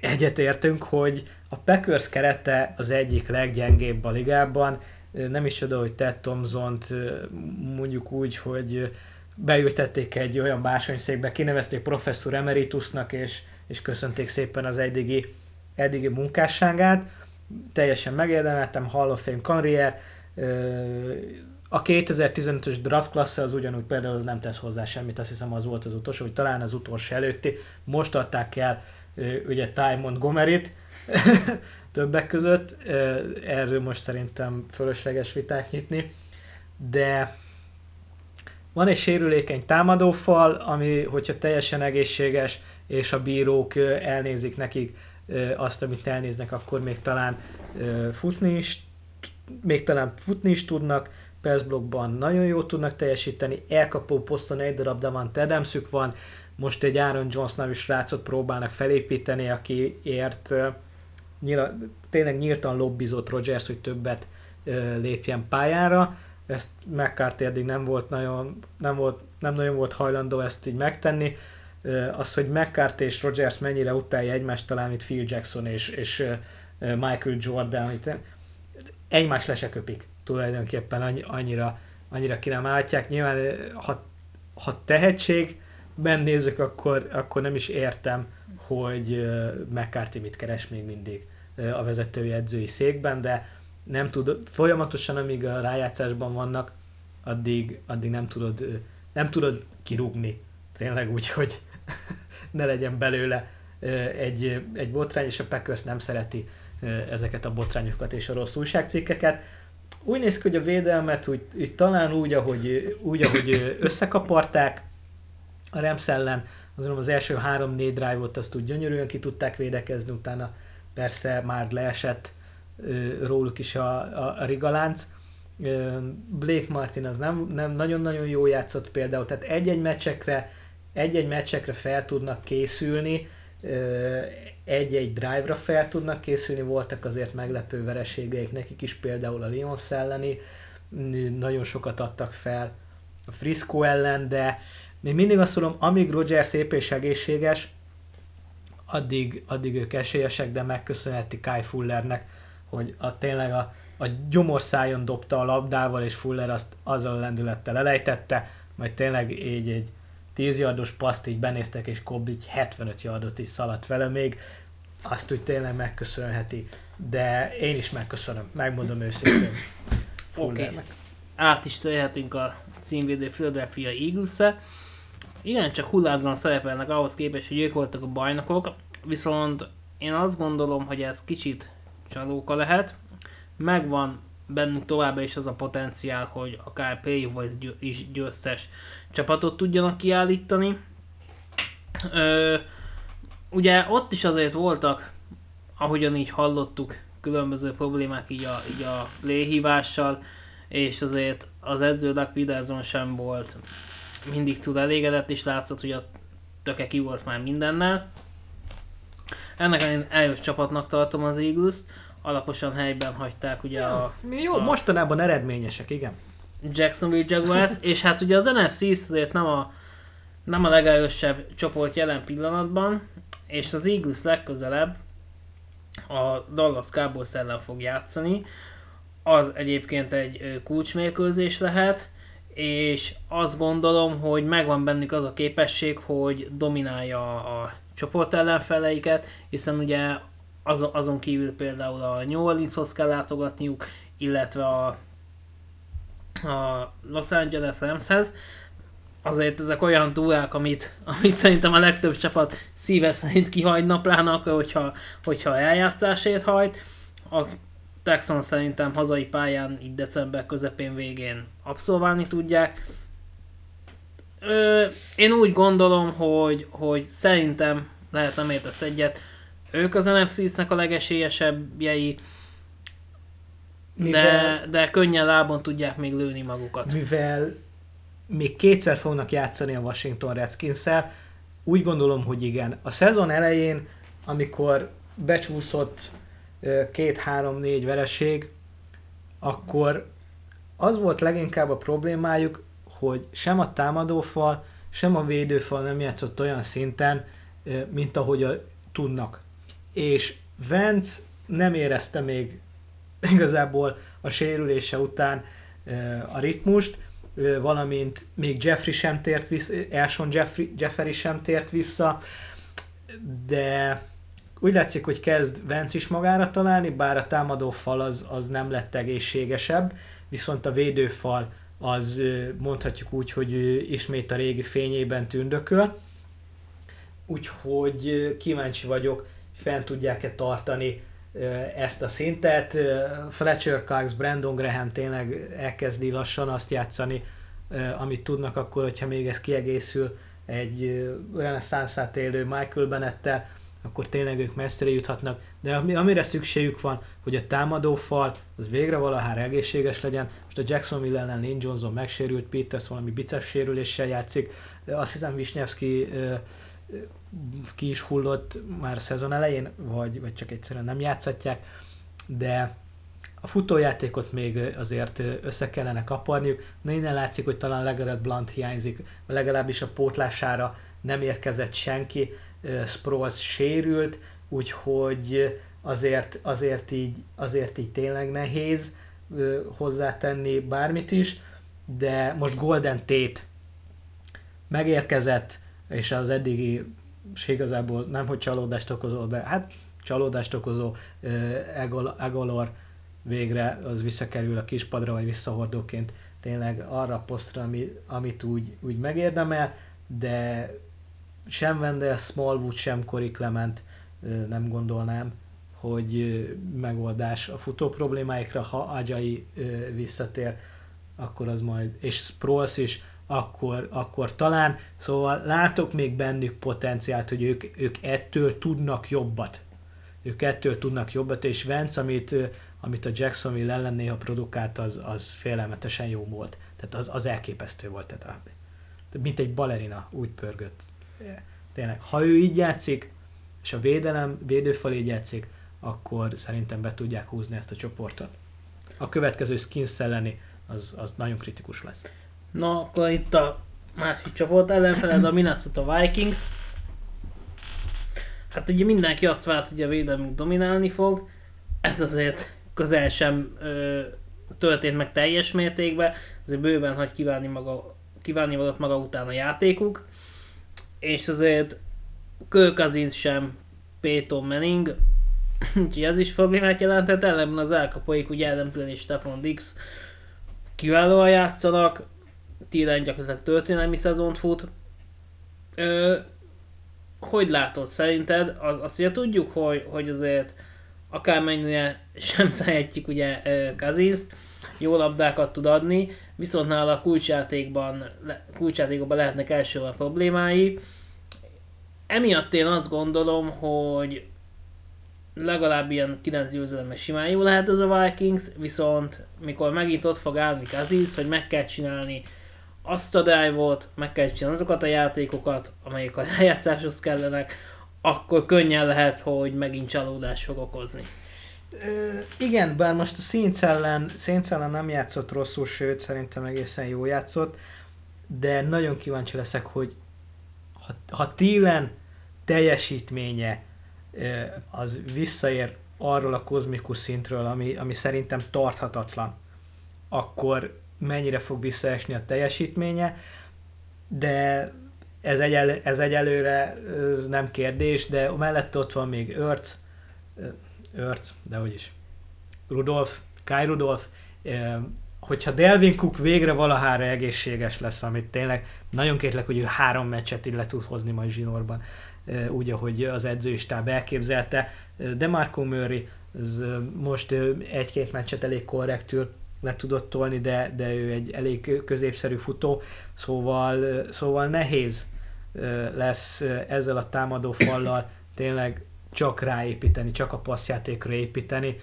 egyetértünk, hogy a Packers kerete az egyik leggyengébb a ligában. Nem is oda, hogy Ted Thompson-t ö, mondjuk úgy, hogy beültették egy olyan bársonyszékbe, kinevezték professzor emeritusnak, és, és köszönték szépen az eddigi, eddigi munkásságát. Teljesen megérdemeltem, Hall of Fame karrier. A 2015-ös draft klassza az ugyanúgy például az nem tesz hozzá semmit, azt hiszem az volt az utolsó, vagy talán az utolsó előtti. Most adták el ugye Ty Montgomery-t többek között. Erről most szerintem fölösleges vitát nyitni. De van egy sérülékeny támadófal, ami, hogyha teljesen egészséges, és a bírók elnézik nekik azt, amit elnéznek, akkor még talán futni is, még talán futni is tudnak, percblokkban nagyon jól tudnak teljesíteni, elkapó poszton egy darab Davant Adamsük van, most egy Aaron Jones nevű srácot próbálnak felépíteni, akiért nyila, tényleg nyíltan lobbizott Rodgers, hogy többet lépjen pályára, ezt McCarthy eddig nem volt nagyon, nem, volt, nem nagyon volt hajlandó ezt így megtenni. Az, hogy McCarthy és Rodgers mennyire utálja egymást, talán mint Phil Jackson és, és Michael Jordan, itt egymást le se köpik tulajdonképpen annyi- annyira, annyira ki nem állítják. Nyilván ha, ha tehetségben nézzük, akkor, akkor nem is értem, hogy McCarthy mit keres még mindig a vezetői edzői székben, de nem tud, folyamatosan amíg a rájátszásban vannak, addig, addig nem tudod, nem tudod kirúgni. Tényleg úgy, hogy ne legyen belőle egy, egy botrány, és a Packers nem szereti ezeket a botrányokat és a rossz újságcikkeket. Úgy néz ki, hogy a védelmet úgy, úgy talán úgy, ahogy, úgy, ahogy összekaparták a Rams ellen, azon az első három-négy drive-ot azt úgy gyönyörűen ki tudták védekezni, utána persze már leesett róluk is a, a, a rigalánc. Blake Martin az nem, nem nagyon-nagyon jó játszott például, tehát egy-egy meccsekre, egy-egy meccsekre fel tudnak készülni, egy-egy drive-ra fel tudnak készülni, voltak azért meglepő vereségeik nekik is, például a Lions elleni, nagyon sokat adtak fel a Frisco ellen, de még mindig azt mondom, amíg Roger szép és egészséges, addig, addig ők esélyesek, de megköszönheti Kai Fullernek, hogy a, tényleg a, a gyomorszájon dobta a labdával, és Fuller azt azzal a lendülettel elejtette, majd tényleg így egy 10 yardos paszt így benéztek, és Cobb így 75 yardot is szaladt vele még, azt úgy tényleg megköszönheti. De én is megköszönöm, megmondom őszintén. Oké. Okay. Át is tehetünk a címvédő Philadelphia eagles -e. Igen, csak hullázóan szerepelnek ahhoz képest, hogy ők voltak a bajnokok, viszont én azt gondolom, hogy ez kicsit csalóka lehet. Megvan bennünk továbbá is az a potenciál, hogy akár Playvoice is győztes csapatot tudjanak kiállítani. Ö, ugye ott is azért voltak, ahogyan így hallottuk, különböző problémák így a, így a léhívással, és azért az edző Doug Peterson sem volt mindig túl elégedett, és látszott, hogy a töke ki volt már mindennel. Ennek én erős csapatnak tartom az eagles alaposan helyben hagyták ugye ja, a... Mi jó, a mostanában eredményesek, igen. Jacksonville Jaguars, és hát ugye az NFC azért nem a, nem a legerősebb csoport jelen pillanatban, és az Eagles legközelebb a Dallas Cowboys ellen fog játszani, az egyébként egy kulcsmérkőzés lehet, és azt gondolom, hogy megvan bennük az a képesség, hogy dominálja a csoport ellenfeleiket, hiszen ugye azon, azon kívül például a New Orleanshoz kell látogatniuk, illetve a, a Los Angeles Ramshez. Azért ezek olyan túrák, amit, amit szerintem a legtöbb csapat szíve szerint kihagyna, pláne akkor, hogyha, hogyha eljátszásért hajt. A Texans szerintem hazai pályán így december közepén végén abszolválni tudják. Ö, én úgy gondolom, hogy, hogy szerintem lehet nem értesz egyet, ők az NFC-nek a legesélyesebbjei, mivel, de, de könnyen lábon tudják még lőni magukat. Mivel még kétszer fognak játszani a Washington redskins úgy gondolom, hogy igen. A szezon elején, amikor becsúszott két-három-négy vereség, akkor az volt leginkább a problémájuk, hogy sem a támadófal, sem a védőfal nem játszott olyan szinten, mint ahogy a, tudnak és Vance nem érezte még igazából a sérülése után a ritmust, valamint még Jeffrey sem tért vissza, Elson Jeffrey, Jeffrey sem tért vissza, de úgy látszik, hogy kezd Vance is magára találni, bár a támadó fal az, az nem lett egészségesebb, viszont a védőfal az mondhatjuk úgy, hogy ismét a régi fényében tündököl. Úgyhogy kíváncsi vagyok, fent tudják-e tartani ezt a szintet. Fletcher Cox, Brandon Graham tényleg elkezdi lassan azt játszani, amit tudnak akkor, hogyha még ez kiegészül egy reneszánszát élő Michael Bennettel, akkor tényleg ők messzire juthatnak, de amire szükségük van, hogy a támadó fal az végre valahára egészséges legyen. Most a Jacksonville ellen Lane Johnson megsérült, Peters valami biceps sérüléssel játszik, azt hiszem Wisniewski ki is hullott már szezon elején, vagy, vagy csak egyszerűen nem játszhatják, de a futójátékot még azért össze kellene kaparniuk. Na innen látszik, hogy talán legalább Blunt hiányzik, legalábbis a pótlására nem érkezett senki, Sproles sérült, úgyhogy azért, azért, így, azért így tényleg nehéz hozzátenni bármit is, de most Golden Tate megérkezett, és az eddigi, és igazából nem, hogy csalódást okozó, de hát csalódást okozó Egolor végre az visszakerül a kispadra, vagy visszahordóként tényleg arra a posztra, ami, amit úgy, úgy megérdemel, de sem Wendell Smallwood, sem Cory Clement nem gondolnám, hogy megoldás a futó problémáikra, ha Ajay visszatér, akkor az majd, és Sproles is, akkor, akkor talán, szóval látok még bennük potenciált, hogy ők, ők ettől tudnak jobbat. Ők ettől tudnak jobbat, és Vance, amit, amit a Jacksonville ellen néha produkált, az, az félelmetesen jó volt. Tehát az, az elképesztő volt. Tehát a, mint egy balerina, úgy pörgött. Tényleg, ha ő így játszik, és a védelem, védőfal így játszik, akkor szerintem be tudják húzni ezt a csoportot. A következő skins elleni az, az nagyon kritikus lesz. Na, akkor itt a másik csoport ellenfeled a Minnesota Vikings. Hát ugye mindenki azt vált, hogy a védelmük dominálni fog. Ez azért közel sem ö, történt meg teljes mértékben, azért bőven hagy kívánni, maga, kívánni magad maga után a játékuk. És azért Kirk Cousins sem Peyton Manning, úgyhogy ez is problémát jelentett, ellenben az elkapóik, ugye Adam Thielen és Stefan Dix kiválóan játszanak, Thielen gyakorlatilag történelmi szezont fut. Ö, hogy látod szerinted? Az, azt ugye tudjuk, hogy, hogy azért akármennyire sem szeretjük ugye Kazinst, jó labdákat tud adni, viszont nála a kulcsjátékban, kulcsjátékban lehetnek elsővel problémái. Emiatt én azt gondolom, hogy legalább ilyen 9 győzelemmel simán jó lehet ez a Vikings, viszont mikor megint ott fog állni Kazinsz, hogy meg kell csinálni azt a drive meg kell csinálni azokat a játékokat, amelyek a lejátszáshoz kellenek, akkor könnyen lehet, hogy megint csalódás fog okozni. Ö, igen, bár most a Saints ellen, Saints ellen nem játszott rosszul, sőt szerintem egészen jó játszott, de nagyon kíváncsi leszek, hogy ha, ha Télen teljesítménye az visszaér arról a kozmikus szintről, ami, ami szerintem tarthatatlan, akkor mennyire fog visszaesni a teljesítménye, de ez, egyel, ez egyelőre ez nem kérdés, de mellett ott van még Ört, Ört, de hogy is, Rudolf, Kai Rudolf, hogyha Delvin Cook végre valahára egészséges lesz, amit tényleg nagyon kérlek, hogy ő három meccset így le tud hozni majd zsinórban, úgy, ahogy az edzőistáb elképzelte. De Marco Murray ez most egy-két meccset elég korrektül le tudott tolni, de, de ő egy elég középszerű futó, szóval, szóval nehéz lesz ezzel a támadó fallal tényleg csak ráépíteni, csak a passzjátékra építeni.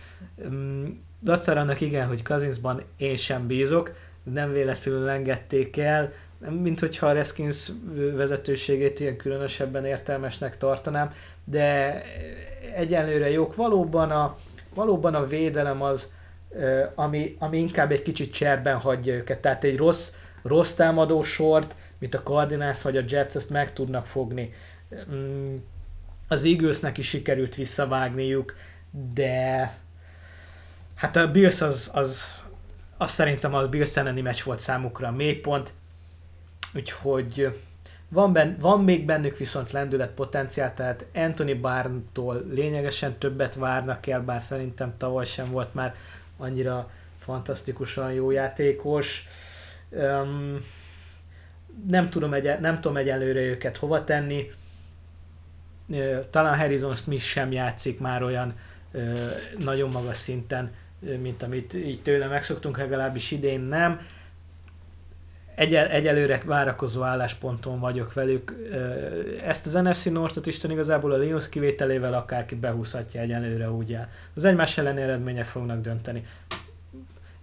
Mm, Dacar annak igen, hogy Kazinsban én sem bízok, nem véletlenül engedték el, mint hogyha a Reskins vezetőségét ilyen különösebben értelmesnek tartanám, de egyenlőre jók. Valóban a, valóban a védelem az, ami, ami inkább egy kicsit cserben hagyja őket. Tehát egy rossz, rossz támadó sort, mint a Cardinals vagy a Jets, ezt meg tudnak fogni. Mm, az Eaglesnek is sikerült visszavágniuk, de hát a Bills az, az, az szerintem a Bills elleni meccs volt számukra a mélypont, úgyhogy van, ben, van még bennük viszont lendület potenciál, tehát Anthony Barntól lényegesen többet várnak el, bár szerintem tavaly sem volt már annyira fantasztikusan jó játékos. Um, nem, tudom egy, nem tudom egyelőre őket hova tenni. Talán Harrison Smith sem játszik már olyan nagyon magas szinten, mint amit így tőle megszoktunk, legalábbis idén nem. Egyel, egyelőre várakozó állásponton vagyok velük. Ezt az NFC North-ot Isten igazából a Lions kivételével akárki behúzhatja egyelőre úgy el. Az egymás elleni eredmények fognak dönteni.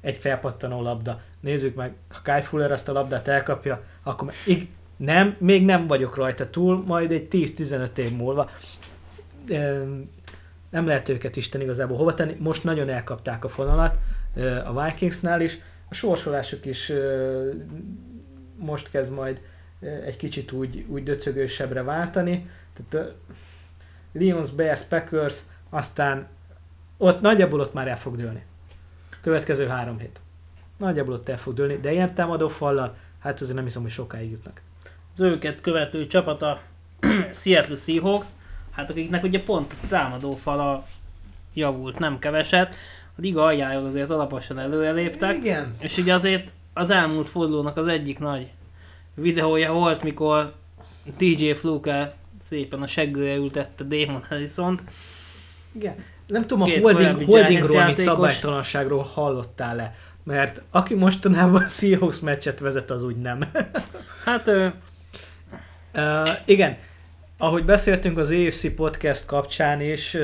Egy felpattanó labda. Nézzük meg, ha Kai Fuller azt a labdát elkapja, akkor ig- nem, még nem vagyok rajta túl, majd egy 10-15 év múlva. Nem lehet őket Isten igazából hova tenni. Most nagyon elkapták a fonalat a Vikingsnál is a sorsolásuk is most kezd majd egy kicsit úgy, úgy döcögősebbre váltani. Tehát a Lions, Bears, Packers, aztán ott nagyjából ott már el fog dőlni. Következő három hét. Nagyjából ott el fog dőlni, de ilyen támadó fallal, hát azért nem hiszem, hogy sokáig jutnak. az őket követő csapat a Seattle Seahawks, hát akiknek ugye pont támadó fala javult, nem keveset. A liga aljáról azért alaposan előreléptek. Igen. És ugye azért az elmúlt fordulónak az egyik nagy videója volt, mikor DJ Fluke szépen a seggőre ültette Damon Harrison-t. Igen. Nem tudom, a Két holding, korábbi holdingról, mint szabálytalanságról hallottál-e? Mert aki mostanában a Seahawks meccset vezet, az úgy nem. Hát ö, Uh, igen, ahogy beszéltünk az AFC podcast kapcsán is,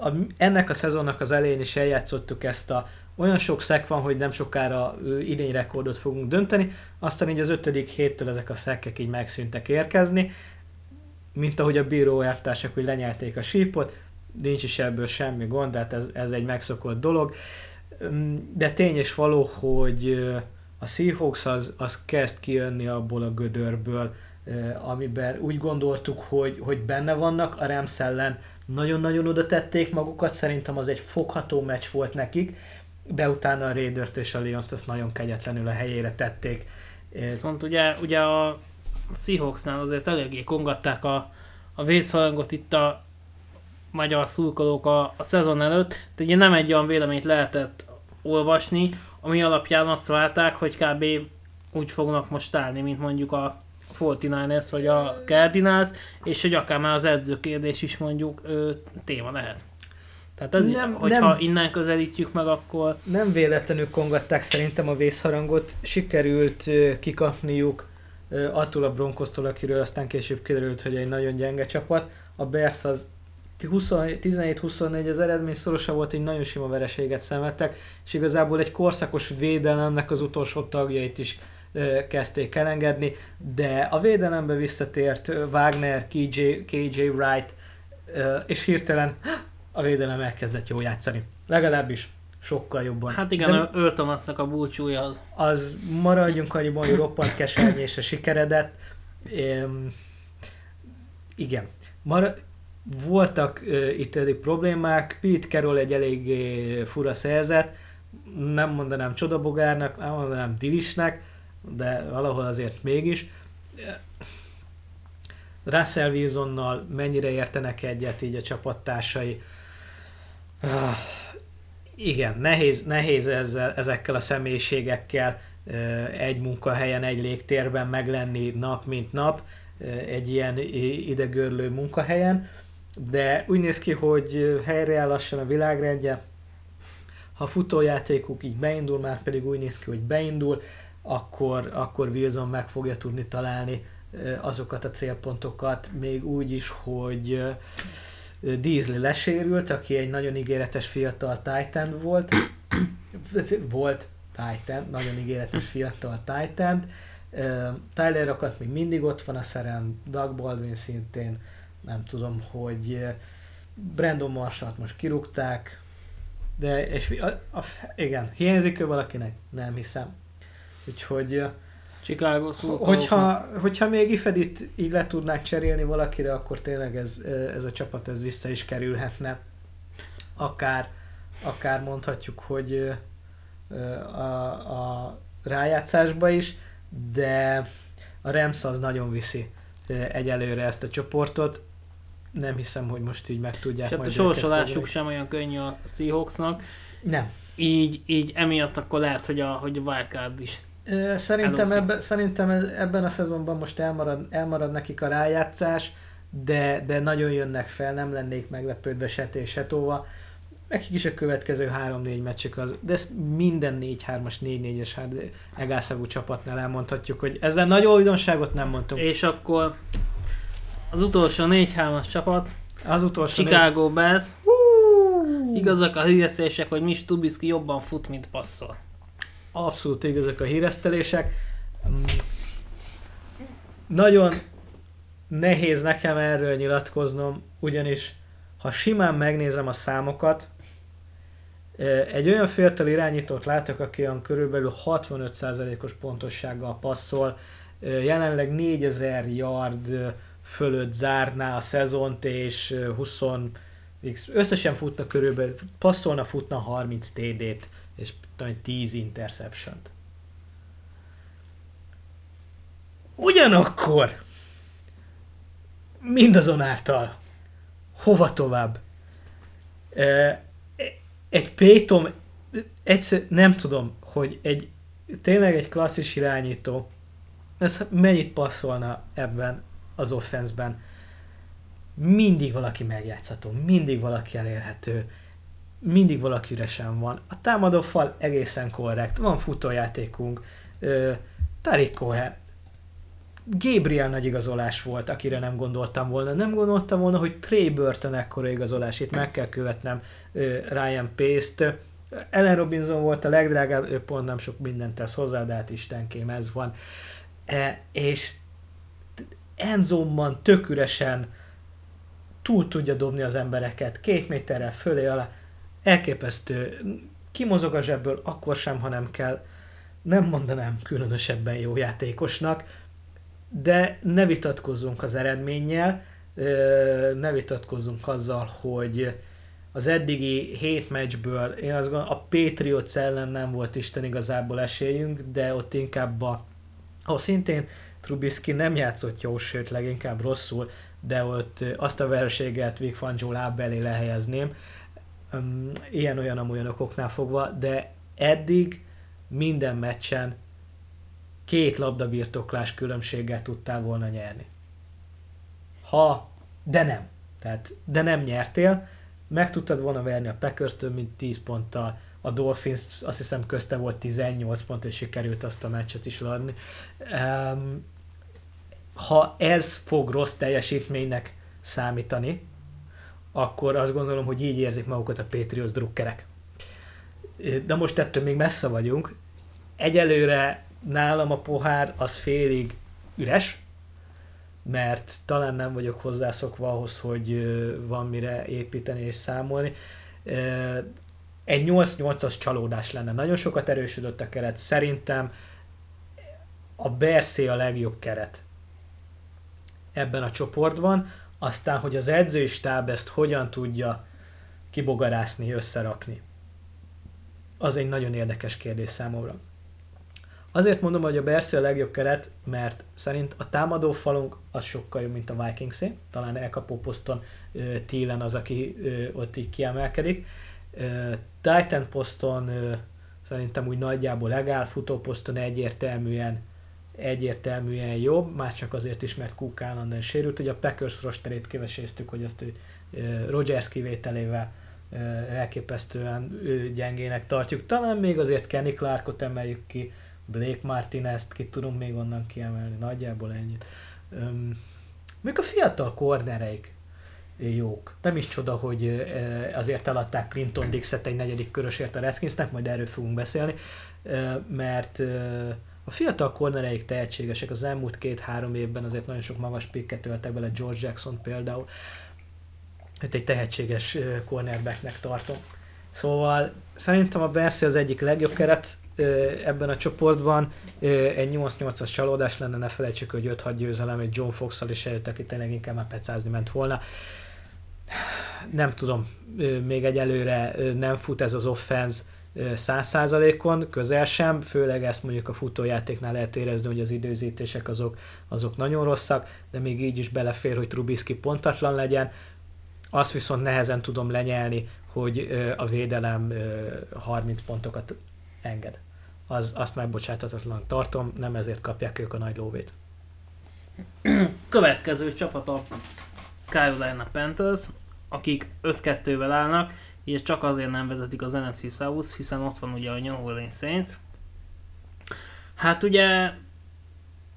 a, ennek a szezonnak az elején is eljátszottuk ezt a olyan sok szek van, hogy nem sokára idény rekordot fogunk dönteni, aztán így az ötödik héttől ezek a szekkek így megszűntek érkezni, mint ahogy a bíró elvtársak, hogy lenyelték a sípot, nincs is ebből semmi gond, tehát ez, ez egy megszokott dolog. De tény és való, hogy a Seahawks az, az kezd kijönni abból a gödörből, amiben úgy gondoltuk, hogy, hogy benne vannak, a Rams ellen nagyon-nagyon oda tették magukat, szerintem az egy fogható meccs volt nekik, de utána a Raiders-t és a Lions-t azt nagyon kegyetlenül a helyére tették. Viszont ugye, ugye a Seahawksnál azért eléggé kongatták a, a vészharangot itt a magyar szurkolók a, a szezon előtt, de ugye nem egy olyan véleményt lehetett olvasni, ami alapján azt várták, hogy kb. úgy fognak most állni, mint mondjuk a 49ers vagy a Cardinals, és hogy akár már az edzőkérdés is mondjuk ö, téma lehet. Tehát ez, Nem- nem, hogyha nem. innen közelítjük meg, akkor nem véletlenül kongatták szerintem a vészharangot, sikerült ö, kikapniuk ö, attól a Broncosztól, akiről aztán később kiderült, hogy egy nagyon gyenge csapat. A Bears az 20 17-24 az eredmény szorosa volt, egy nagyon sima vereséget szenvedtek, és igazából egy korszakos védelemnek az utolsó tagjait is kezdték elengedni, de a védelembe visszatért Wagner, KJ, KJ Wright, és hirtelen a védelem elkezdett jól játszani. Legalábbis sokkal jobban. hát igen, De. Earl Thomasnak a búcsúja az. az maradjunk annyiban, hogy roppant kesernyés a sikeredet. Üm, igen. Mar- voltak uh, itt elég problémák, Pete Carroll egy eléggé fura szerzet, nem mondanám csodabogárnak, nem mondanám dilisnek, de valahol azért mégis. Russell Wilsonnal mennyire értenek egyet így a csapattársai. Igen, nehéz, nehéz ezzel, ezekkel a személyiségekkel egy munkahelyen, egy légtérben meglenni nap mint nap, egy ilyen idegörlő munkahelyen, de úgy néz ki, hogy helyreáll lassan a világrendje, ha a futójátékuk így beindul, már pedig úgy néz ki, hogy beindul, akkor, akkor Wilson meg fogja tudni találni azokat a célpontokat, még úgy is, hogy Diesel lesérült, aki egy nagyon ígéretes fiatal Titan volt. volt Titan, nagyon ígéretes fiatal Titan. Ö, Tyler Rocket még mindig ott van a szerem, Doug Baldwin szintén, nem tudom, hogy Brandon Marshall most kirúgták, de és, a, a, igen, hiányzik ő valakinek? Nem hiszem. Úgyhogy ö, Chicago. Hogyha, hogyha még Ifedit így le tudnák cserélni valakire, akkor tényleg ez, ez a csapat ez vissza is kerülhetne. Akár, akár mondhatjuk, hogy ö, a, a rájátszásba is, de a Rams az nagyon viszi egyelőre ezt a csoportot. Nem hiszem, hogy most így meg tudják És hát a sorsolásuk sem olyan könnyű a Seahawksnak. Nem. Így, így emiatt akkor lehet, hogy a, hogy a wildcard is. Szerintem, ebbe, szerintem ebben a szezonban most elmarad, elmarad nekik a rájátszás, de, de nagyon jönnek fel, nem lennék meglepődve se té, se tóva. Nekik is a következő 3-4 meccsük az, de ezt minden 4-3-as, 4-4-es hát egászagú csapatnál elmondhatjuk, hogy ezzel nagy újdonságot nem mondtunk. És akkor az utolsó 4-3-as csapat, Az utolsó négy... Chicago Bears. Hú! Igazak a hirdetések, hogy Mitch Trubisky jobban fut, mint passzol. Abszolút igazak a híresztelések. Nagyon nehéz nekem erről nyilatkoznom, ugyanis ha simán megnézem a számokat, egy olyan fiatal irányítót látok, aki olyan körülbelül 65%-os pontossággal passzol, jelenleg 4000 yard fölött zárná a szezont, és eh, 20 X- összesen futna körülbelül, passzolna, futna 30 TD-t, és talán 10 interception Ugyanakkor mindazonáltal hova tovább? Egy Payton, egyszer nem tudom, hogy egy tényleg egy klasszis irányító, ez mennyit passzolna ebben az offenszben. Mindig valaki megjátszható, mindig valaki elérhető, mindig valaki üresen van. A támadó fal egészen korrekt, van futójátékunk, Tarik Cohen, Gabriel nagy igazolás volt, akire nem gondoltam volna. Nem gondoltam volna, hogy Trey Burton ekkora igazolás, meg kell követnem Ryan Pace-t. Ellen Robinson volt a legdrágább, ő pont nem sok mindent tesz hozzá, de hát istenkém, ez van. E, és Enzomban tök üresen túl tudja dobni az embereket, két méterrel fölé alá, elképesztő, kimozog a zsebből, akkor sem, ha nem kell, nem mondanám különösebben jó játékosnak, de ne vitatkozzunk az eredménnyel, ne vitatkozzunk azzal, hogy az eddigi hét meccsből, én azt gondolom, a Patriots ellen nem volt Isten igazából esélyünk, de ott inkább a, ahol szintén Trubisky nem játszott jó, sőt leginkább rosszul, de ott azt a verséget Vic Fangio láb elé lehelyezném, ilyen-olyan amolyan okoknál fogva, de eddig minden meccsen két labdabirtoklás különbséggel tudtál volna nyerni. Ha, de nem. Tehát, de nem nyertél, meg tudtad volna verni a Packers mint 10 ponttal, a Dolphins azt hiszem közte volt 18 pont, és sikerült azt a meccset is adni. Um, ha ez fog rossz teljesítménynek számítani, akkor azt gondolom, hogy így érzik magukat a Patriots drukkerek. De most ettől még messze vagyunk. Egyelőre nálam a pohár az félig üres, mert talán nem vagyok hozzászokva ahhoz, hogy van mire építeni és számolni. Egy 8-8-as csalódás lenne. Nagyon sokat erősödött a keret. Szerintem a Berszé a legjobb keret ebben a csoportban, aztán, hogy az edzői stáb ezt hogyan tudja kibogarászni, összerakni. Az egy nagyon érdekes kérdés számomra. Azért mondom, hogy a Bersi a legjobb keret, mert szerint a támadó falunk az sokkal jobb, mint a Vikingsé. Talán elkapó poszton Thielen az, aki ott így kiemelkedik. Titan poszton szerintem úgy nagyjából legál, futó poszton egyértelműen egyértelműen jobb, már csak azért is, mert Cook állandóan sérült. Ugye a Packers rosterét kiveséztük, hogy azt Rogers kivételével elképesztően gyengének tartjuk. Talán még azért Kenny Clarkot emeljük ki, Blake Martinez-t ki tudunk még onnan kiemelni, nagyjából ennyit. még a fiatal kornereik jók. Nem is csoda, hogy azért eladták Clinton Dixet egy negyedik körösért a Redskinsnek, majd erről fogunk beszélni, mert a fiatal kornereik tehetségesek, az elmúlt két-három évben azért nagyon sok magas pikket öltek bele, George Jackson például, őt egy tehetséges cornerbacknek tartom. Szóval szerintem a Bersi az egyik legjobb keret ebben a csoportban. Egy 8-8-as csalódás lenne, ne felejtsük, hogy 5-6 győzelem egy John Fox-szal is előtt, aki tényleg inkább már pecázni ment volna. Nem tudom, még egyelőre nem fut ez az offense száz százalékon, közel sem, főleg ezt mondjuk a futójátéknál lehet érezni, hogy az időzítések azok, azok nagyon rosszak, de még így is belefér, hogy Trubisky pontatlan legyen. Azt viszont nehezen tudom lenyelni, hogy a védelem 30 pontokat enged. Az, azt megbocsátatatlan tartom, nem ezért kapják ők a nagy lóvét. Következő csapat a Carolina Panthers, akik 5-2-vel állnak, és csak azért nem vezetik az NFC South, hiszen ott van ugye a New Orleans Saints. Hát ugye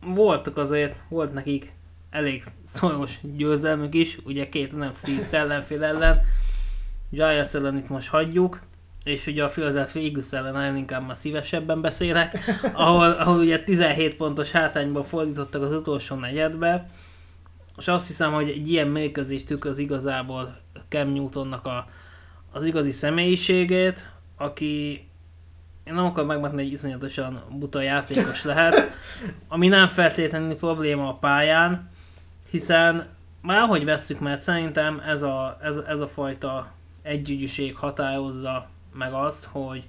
voltak azért, volt nekik elég szoros győzelmük is, ugye két NFC ellenfél ellen, Giants ellen itt most hagyjuk, és ugye a Philadelphia Eagles ellen inkább már szívesebben beszélek, ahol, ahol ugye 17 pontos hátányba fordítottak az utolsó negyedbe, és azt hiszem, hogy egy ilyen mérkőzést tükröz igazából Cam Newtonnak a, az igazi személyiségét, aki én nem akarom megmondani, hogy iszonyatosan buta játékos lehet, ami nem feltétlenül probléma a pályán, hiszen már ahogy vesszük, mert szerintem ez a, ez, ez a fajta együgyűség határozza meg azt, hogy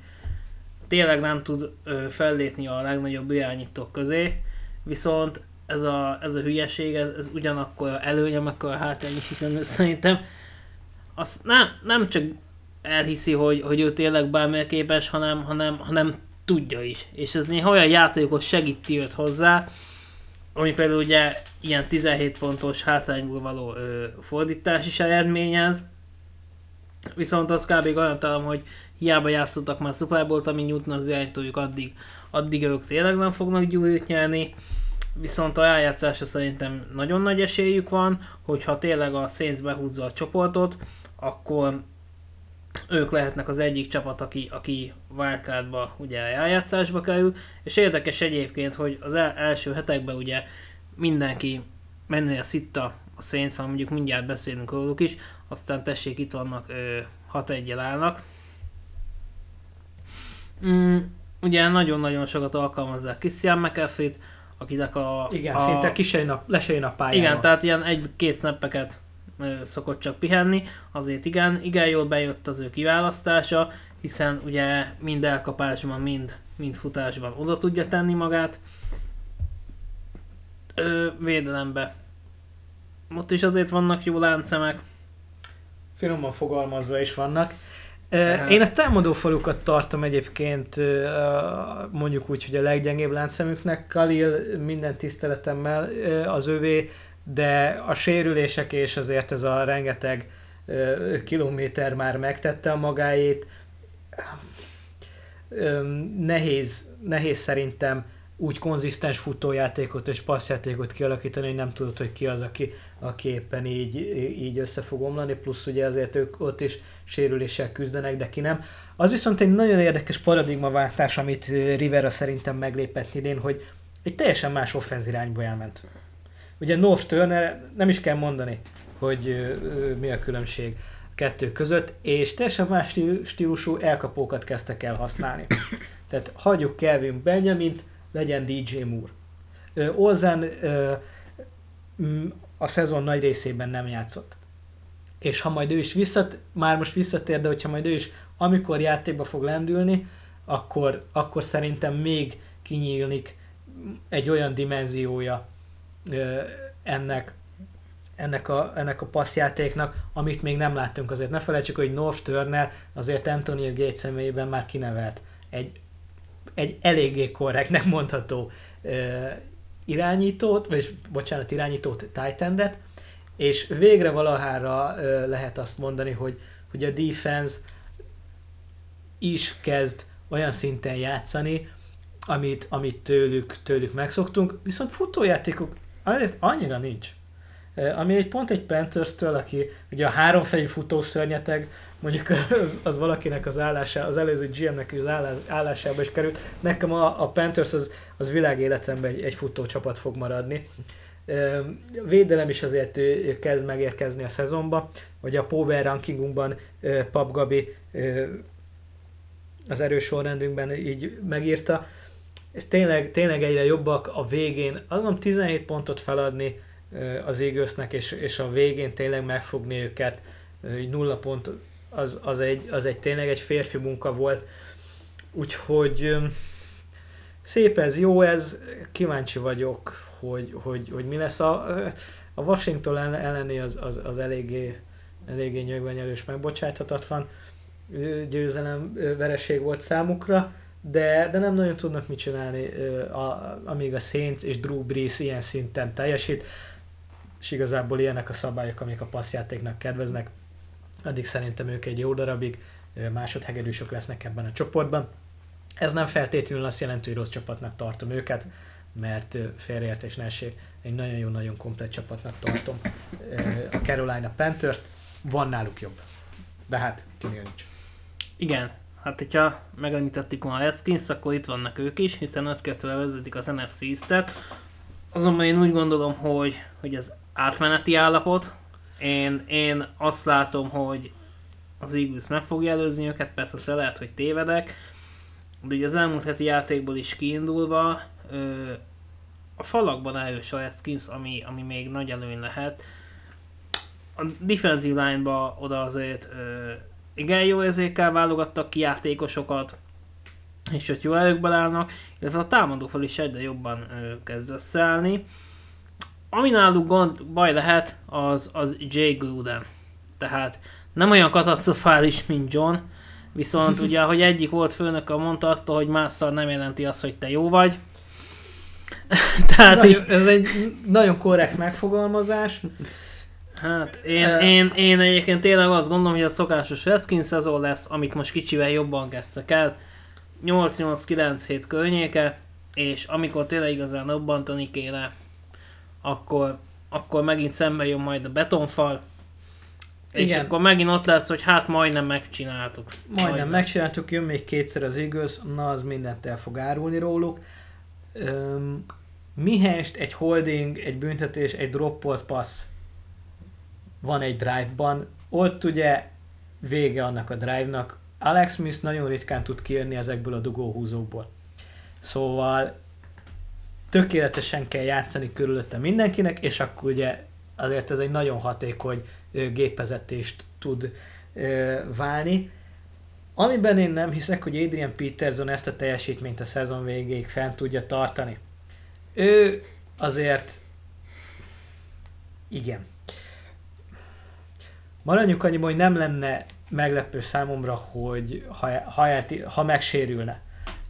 tényleg nem tud ö, fellépni a legnagyobb irányítók közé, viszont ez a, ez a hülyeség, ez, ez ugyanakkor előnye, akkor a hátrány is, hiszen szerintem. Azt nem, nem csak elhiszi, hogy, hogy ő tényleg bármilyen képes, hanem, hanem, hanem tudja is. És ez néha olyan játékot segíti őt hozzá, ami például ugye ilyen 17 pontos hátrányból való ö, fordítás is eredményez. Viszont az kb. garantalom, hogy hiába játszottak már Super Bowl-t, ami Newton az irányítójuk, addig, addig ők tényleg nem fognak gyűrűt nyerni. Viszont a rájátszásra szerintem nagyon nagy esélyük van, hogyha tényleg a Saints behúzza a csoportot, akkor ők lehetnek az egyik csapat, aki, aki wildcardba ugye eljátszásba kerül, és érdekes egyébként, hogy az el, első hetekben ugye mindenki mennél szitta a Saints, van mondjuk mindjárt beszélünk róluk is, aztán tessék, itt vannak 6 1 állnak. Mm, ugye nagyon-nagyon sokat alkalmazzák Christian McAfee-t, akinek a... Igen, a, szinte kisejön a, lesejön a pályára. Igen, tehát ilyen egy-két snappeket szokott csak pihenni, azért igen, igen jól bejött az ő kiválasztása, hiszen ugye mind elkapásban, mind, mind futásban oda tudja tenni magát. Ö, védelembe. Ott is azért vannak jó láncemek. Finoman fogalmazva is vannak. Én a támadó falukat tartom egyébként mondjuk úgy, hogy a leggyengébb láncszemüknek. Kalil minden tiszteletemmel az övé de a sérülések és azért ez a rengeteg kilométer már megtette a magáét. Nehéz, nehéz szerintem úgy konzisztens futójátékot és passzjátékot kialakítani, hogy nem tudod, hogy ki az, aki, aki éppen így, így össze fog omlani, plusz ugye azért ők ott is sérüléssel küzdenek, de ki nem. Az viszont egy nagyon érdekes paradigmaváltás, amit Rivera szerintem meglépett idén, hogy egy teljesen más offenzirányba elment. Ugye North Turner, nem is kell mondani, hogy mi a különbség a kettő között, és teljesen más stílusú elkapókat kezdtek el használni. Tehát hagyjuk Kelvin Benjamin, legyen DJ Moore. Olzen a szezon nagy részében nem játszott. És ha majd ő is visszat, már most visszatér, de hogyha majd ő is amikor játékba fog lendülni, akkor, akkor szerintem még kinyílnik egy olyan dimenziója ennek, ennek a, ennek a passzjátéknak, amit még nem láttunk azért. Ne felejtsük, hogy North Turner azért Antonio Gates személyében már kinevelt egy, egy eléggé korrekt, nem mondható irányítót, vagy bocsánat, irányítót titan és végre valahára lehet azt mondani, hogy, hogy a defense is kezd olyan szinten játszani, amit, amit tőlük, tőlük megszoktunk, viszont futójátékok azért annyira nincs. Ami egy pont egy Panthers-től, aki ugye a háromfejű futószörnyeteg, mondjuk az, az, valakinek az állása, az előző GM-nek az állás, állásába is került. Nekem a, a Panthers az, az világéletemben egy, egy futócsapat fog maradni. Védelem is azért kezd megérkezni a szezonba, vagy a Power rankingunkban Pap Gabi az erős sorrendünkben így megírta, és tényleg, tényleg egyre jobbak a végén, azon 17 pontot feladni az égősznek, és, és a végén tényleg megfogni őket, nulla pont, az, az, egy, az egy tényleg egy férfi munka volt. Úgyhogy szép ez, jó ez, kíváncsi vagyok, hogy, hogy, hogy mi lesz. A, a Washington elleni az, az, az eléggé, eléggé nyögvenyelős, megbocsáthatatlan győzelem, vereség volt számukra de, de nem nagyon tudnak mit csinálni, a, amíg a Saints és Drew Brees ilyen szinten teljesít, és igazából ilyenek a szabályok, amik a passzjátéknak kedveznek, addig szerintem ők egy jó darabig másodhegedűsök lesznek ebben a csoportban. Ez nem feltétlenül azt jelenti, hogy rossz csapatnak tartom őket, mert félreértés ne essék, egy nagyon jó, nagyon komplet csapatnak tartom a Carolina Panthers-t, van náluk jobb. De hát kinél nincs. Igen, Hát, hogyha megemlítettük ma a Redskins, akkor itt vannak ők is, hiszen 5 2 vezetik az NFC East-et. Azonban én úgy gondolom, hogy, hogy ez átmeneti állapot. Én, én azt látom, hogy az Eagles meg fogja előzni őket, persze azt lehet, hogy tévedek, de ugye az elmúlt heti játékból is kiindulva ö, a falakban erős a Redskins, ami, ami még nagy előny lehet. A defensive line-ba oda azért ö, igen jó érzékkel válogattak ki játékosokat, és hogy jó erőkben állnak, illetve a támadó fel is egyre jobban ö, kezd összeállni. ami náluk gond, baj lehet, az, az Jay Gruden. Tehát nem olyan katasztrofális, mint John, viszont ugye, hogy egyik volt főnök a mondta attól, hogy másszal nem jelenti azt, hogy te jó vagy. Tehát nagyon, így... Ez egy nagyon korrekt megfogalmazás. Hát én, uh, én, én egyébként tényleg azt gondolom, hogy a szokásos Redskins szezon lesz, amit most kicsivel jobban kezdtek el. 8-8-9 hét környéke, és amikor tényleg igazán obbantani kéne, akkor, akkor megint szembe jön majd a betonfal, igen. És akkor megint ott lesz, hogy hát majdnem megcsináltuk. Majdnem, majdnem. megcsináltuk, jön még kétszer az igaz, na az mindent el fog árulni róluk. Um, mihest egy holding, egy büntetés, egy droppolt passz van egy drive-ban, ott ugye vége annak a drive-nak. Alex Smith nagyon ritkán tud kijönni ezekből a dugóhúzókból. Szóval tökéletesen kell játszani körülötte mindenkinek, és akkor ugye azért ez egy nagyon hatékony gépezetést tud válni. Amiben én nem hiszek, hogy Adrian Peterson ezt a teljesítményt a szezon végéig fent tudja tartani. Ő azért igen. Maradjunk annyiban, hogy nem lenne meglepő számomra, hogy ha, ha, ha megsérülne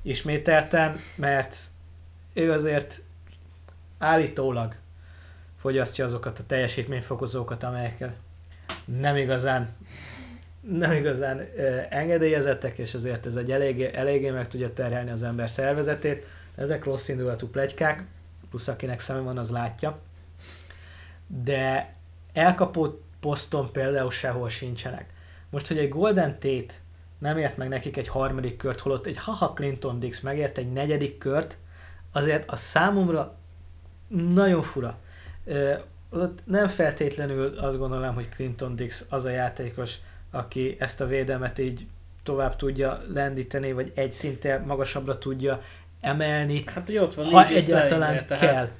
ismételten, mert ő azért állítólag fogyasztja azokat a teljesítményfokozókat, amelyekkel nem igazán nem igazán engedélyezettek, és azért ez egy eléggé, eléggé meg tudja terhelni az ember szervezetét. Ezek rossz indulatú plegykák, plusz akinek szeme van, az látja. De elkapó poszton például sehol sincsenek. Most, hogy egy Golden Tate nem ért meg nekik egy harmadik kört, holott egy Haha Clinton Dix megért egy negyedik kört, azért a számomra nagyon fura nem feltétlenül azt gondolom, hogy Clinton Dix az a játékos, aki ezt a védelmet így tovább tudja lendíteni, vagy egy szinte magasabbra tudja emelni, hát, hogy ott van, ha egyáltalán tehát...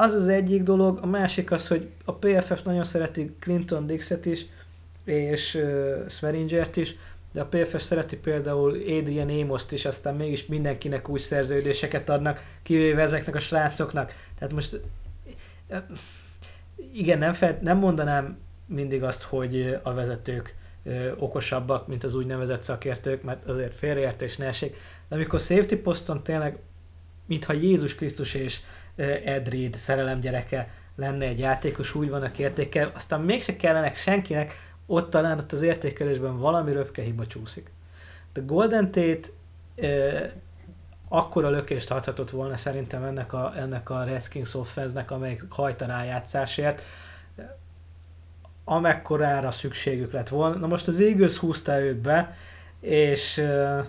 Az az egyik dolog, a másik az, hogy a PFF nagyon szereti Clinton Dixet is, és uh, Sweringert is, de a PFF szereti például Adrian Amoszt is, aztán mégis mindenkinek új szerződéseket adnak, kivéve ezeknek a srácoknak. Tehát most igen, nem, fel, nem mondanám mindig azt, hogy a vezetők okosabbak, mint az úgynevezett szakértők, mert azért félreértés ne esik. De amikor safety poszton tényleg, mintha Jézus Krisztus és Ed Reed szerelem gyereke lenne egy játékos, úgy vannak értékel, aztán mégse kellenek senkinek, ott talán ott az értékelésben valami röpke hiba csúszik. De Golden Tate akkora lökést adhatott volna szerintem ennek a, ennek a Redskins offense-nek, amelyik hajt a rájátszásért, amekkorára szükségük lett volna. Na most az Eagles húzta őt be, és uh,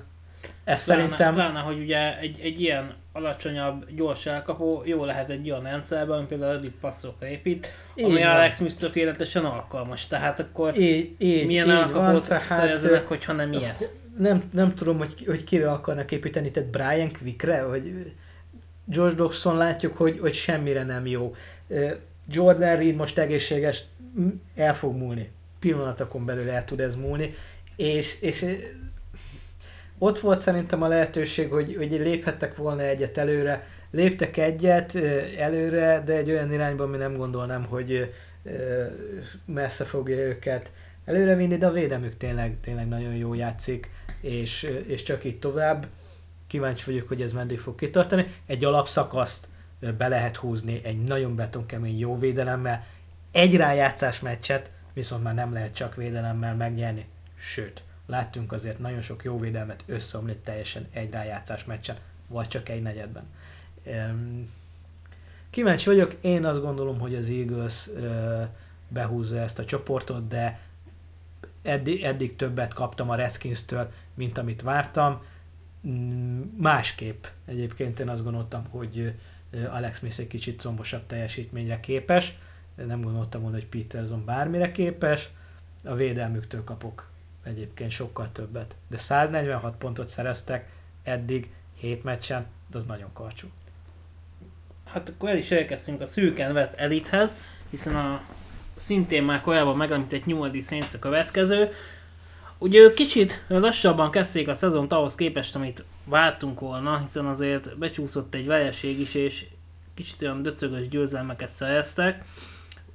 ez pláne, szerintem... Pláne, hogy ugye egy, egy ilyen alacsonyabb, gyors elkapó jó lehet egy olyan rendszerben, ami például rövid passzokra épít, így ami van. Alex Smith tökéletesen alkalmas. Tehát akkor így, így, milyen így elkapót szereznek, hogyha nem ilyet? nem, nem tudom, hogy, hogy kire akarnak építeni, tehát Brian Quickre, vagy George Dawson látjuk, hogy, hogy semmire nem jó. Jordan Reed most egészséges, el fog múlni. Pillanatokon belül el tud ez múlni. És, és ott volt szerintem a lehetőség, hogy, hogy léphettek volna egyet előre. Léptek egyet előre, de egy olyan irányban, ami nem gondolnám, hogy messze fogja őket előrevinni, de a védelmük tényleg, tényleg nagyon jó játszik és, és csak így tovább. Kíváncsi vagyok, hogy ez meddig fog kitartani. Egy alapszakaszt be lehet húzni egy nagyon betonkemény jó védelemmel, egy rájátszás meccset viszont már nem lehet csak védelemmel megnyerni. Sőt, láttunk azért nagyon sok jó védelmet összeomlni teljesen egy rájátszás meccsen, vagy csak egy negyedben. Kíváncsi vagyok, én azt gondolom, hogy az Eagles behúzza ezt a csoportot, de eddig, eddig többet kaptam a Redskins-től, mint amit vártam. Mm, másképp egyébként én azt gondoltam, hogy Alex Smith egy kicsit combosabb teljesítményre képes, nem gondoltam volna, hogy Peterson bármire képes, a védelmüktől kapok egyébként sokkal többet. De 146 pontot szereztek eddig 7 meccsen, de az nagyon karcsú. Hát akkor el is elkezdtünk a szűken vett elithez, hiszen a szintén már korábban megemlített New Orleans Saints a következő. Ugye ők kicsit lassabban kezdték a szezont ahhoz képest, amit vártunk volna, hiszen azért becsúszott egy vereség is, és kicsit olyan döcögös győzelmeket szereztek.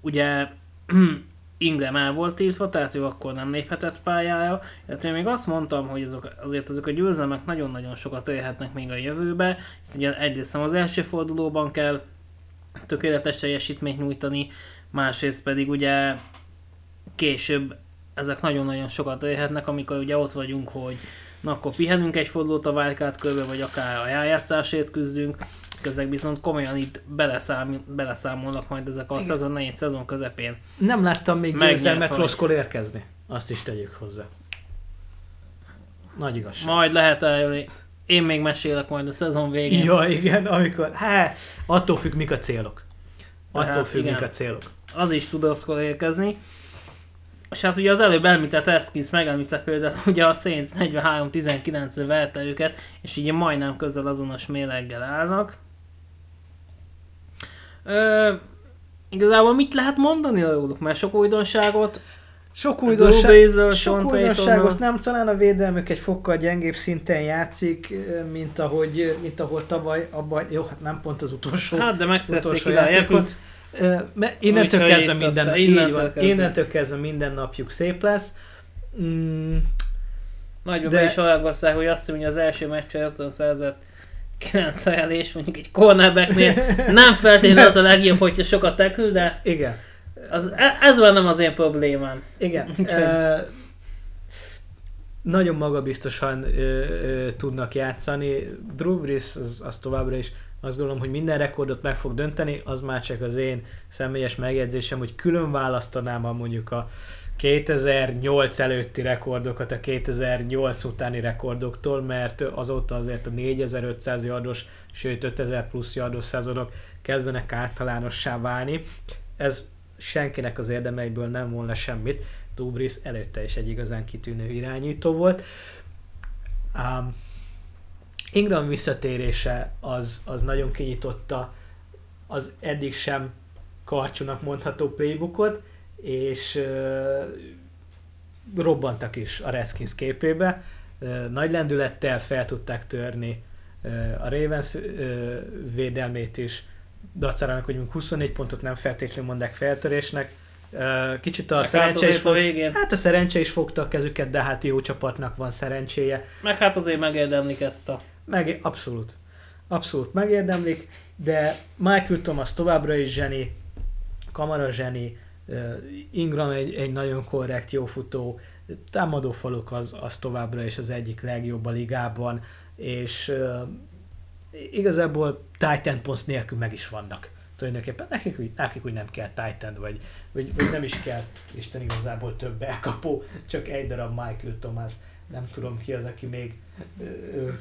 Ugye Ingram el volt tiltva, tehát ő akkor nem léphetett pályára. Hát én még azt mondtam, hogy azok, azért azok a győzelmek nagyon-nagyon sokat érhetnek még a jövőbe. Hiszen ugye egyrészt az első fordulóban kell tökéletes teljesítményt nyújtani, másrészt pedig ugye később ezek nagyon-nagyon sokat érhetnek, amikor ugye ott vagyunk, hogy na akkor pihenünk egy fordulót a wildcard körbe, vagy akár a rájátszásért küzdünk, ezek viszont komolyan itt beleszám, beleszámolnak majd ezek a Igen. szezon nehéz szezon közepén. Nem láttam még győzelmet rosszkor érkezni. Azt is tegyük hozzá. Nagy igazság. Majd lehet eljönni. Én még mesélek majd a szezon végén. Ja, igen, amikor, hát, attól függ, mik a célok. Attól Tehát, függ, igen, mik a célok. Az is tud rosszkor érkezni. És hát ugye az előbb említett Eskins megemlített például, ugye a Saints 43-19-re verte őket, és így majdnem közel azonos méleggel állnak. Ö, igazából mit lehet mondani róluk? Mert sok újdonságot sok, újdonság, sok újdonságot nem, talán a védelmük egy fokkal gyengébb szinten játszik, mint ahogy, mint ahol tavaly, abban, jó, hát nem pont az utolsó. Hát, de megszerzik a játékot. Innentől kezdve, minden, innentől, kezdve. innentől kezdve minden napjuk szép lesz. Mm, Nagyban de... be is hallgasszák, hogy azt mondja, hogy az első meccsen rögtön szerzett 9 és mondjuk egy cornerbacknél nem feltétlenül az a legjobb, hogyha sokat tekül, de Igen. Az, e- ez van nem az én problémám. Igen. e, nagyon magabiztosan ö, ö, tudnak játszani. Drew Brees az, az továbbra is azt gondolom, hogy minden rekordot meg fog dönteni, az már csak az én személyes megjegyzésem, hogy külön választanám a mondjuk a 2008 előtti rekordokat a 2008 utáni rekordoktól, mert azóta azért a 4500 yardos, sőt 5000 plusz yardos szezonok kezdenek általánossá válni. Ez senkinek az érdemeiből nem volna semmit. Dubris előtte is egy igazán kitűnő irányító volt. Um, Ingram visszatérése az, az nagyon kinyitotta az eddig sem karcsúnak mondható playbookot, és robbantak is a Redskins képébe. Nagy lendülettel fel tudták törni a Ravens védelmét is, dacárának, hogy 24 pontot nem feltétlenül mondják feltörésnek. Kicsit a Meg szerencse is, fog, végén. hát a szerencse is fogta a kezüket, de hát jó csapatnak van szerencséje. Meg hát azért megérdemlik ezt a meg, abszolút. Abszolút megérdemlik, de Michael Thomas továbbra is zseni, Kamara zseni, Ingram egy, egy nagyon korrekt, jó futó, támadó faluk az, az továbbra is az egyik legjobb a ligában, és igazából Titan post nélkül meg is vannak tulajdonképpen. Nekik, úgy, nekik úgy nem kell Titan, vagy, vagy, vagy nem is kell Isten igazából több elkapó, csak egy darab Michael Thomas nem tudom ki az, aki még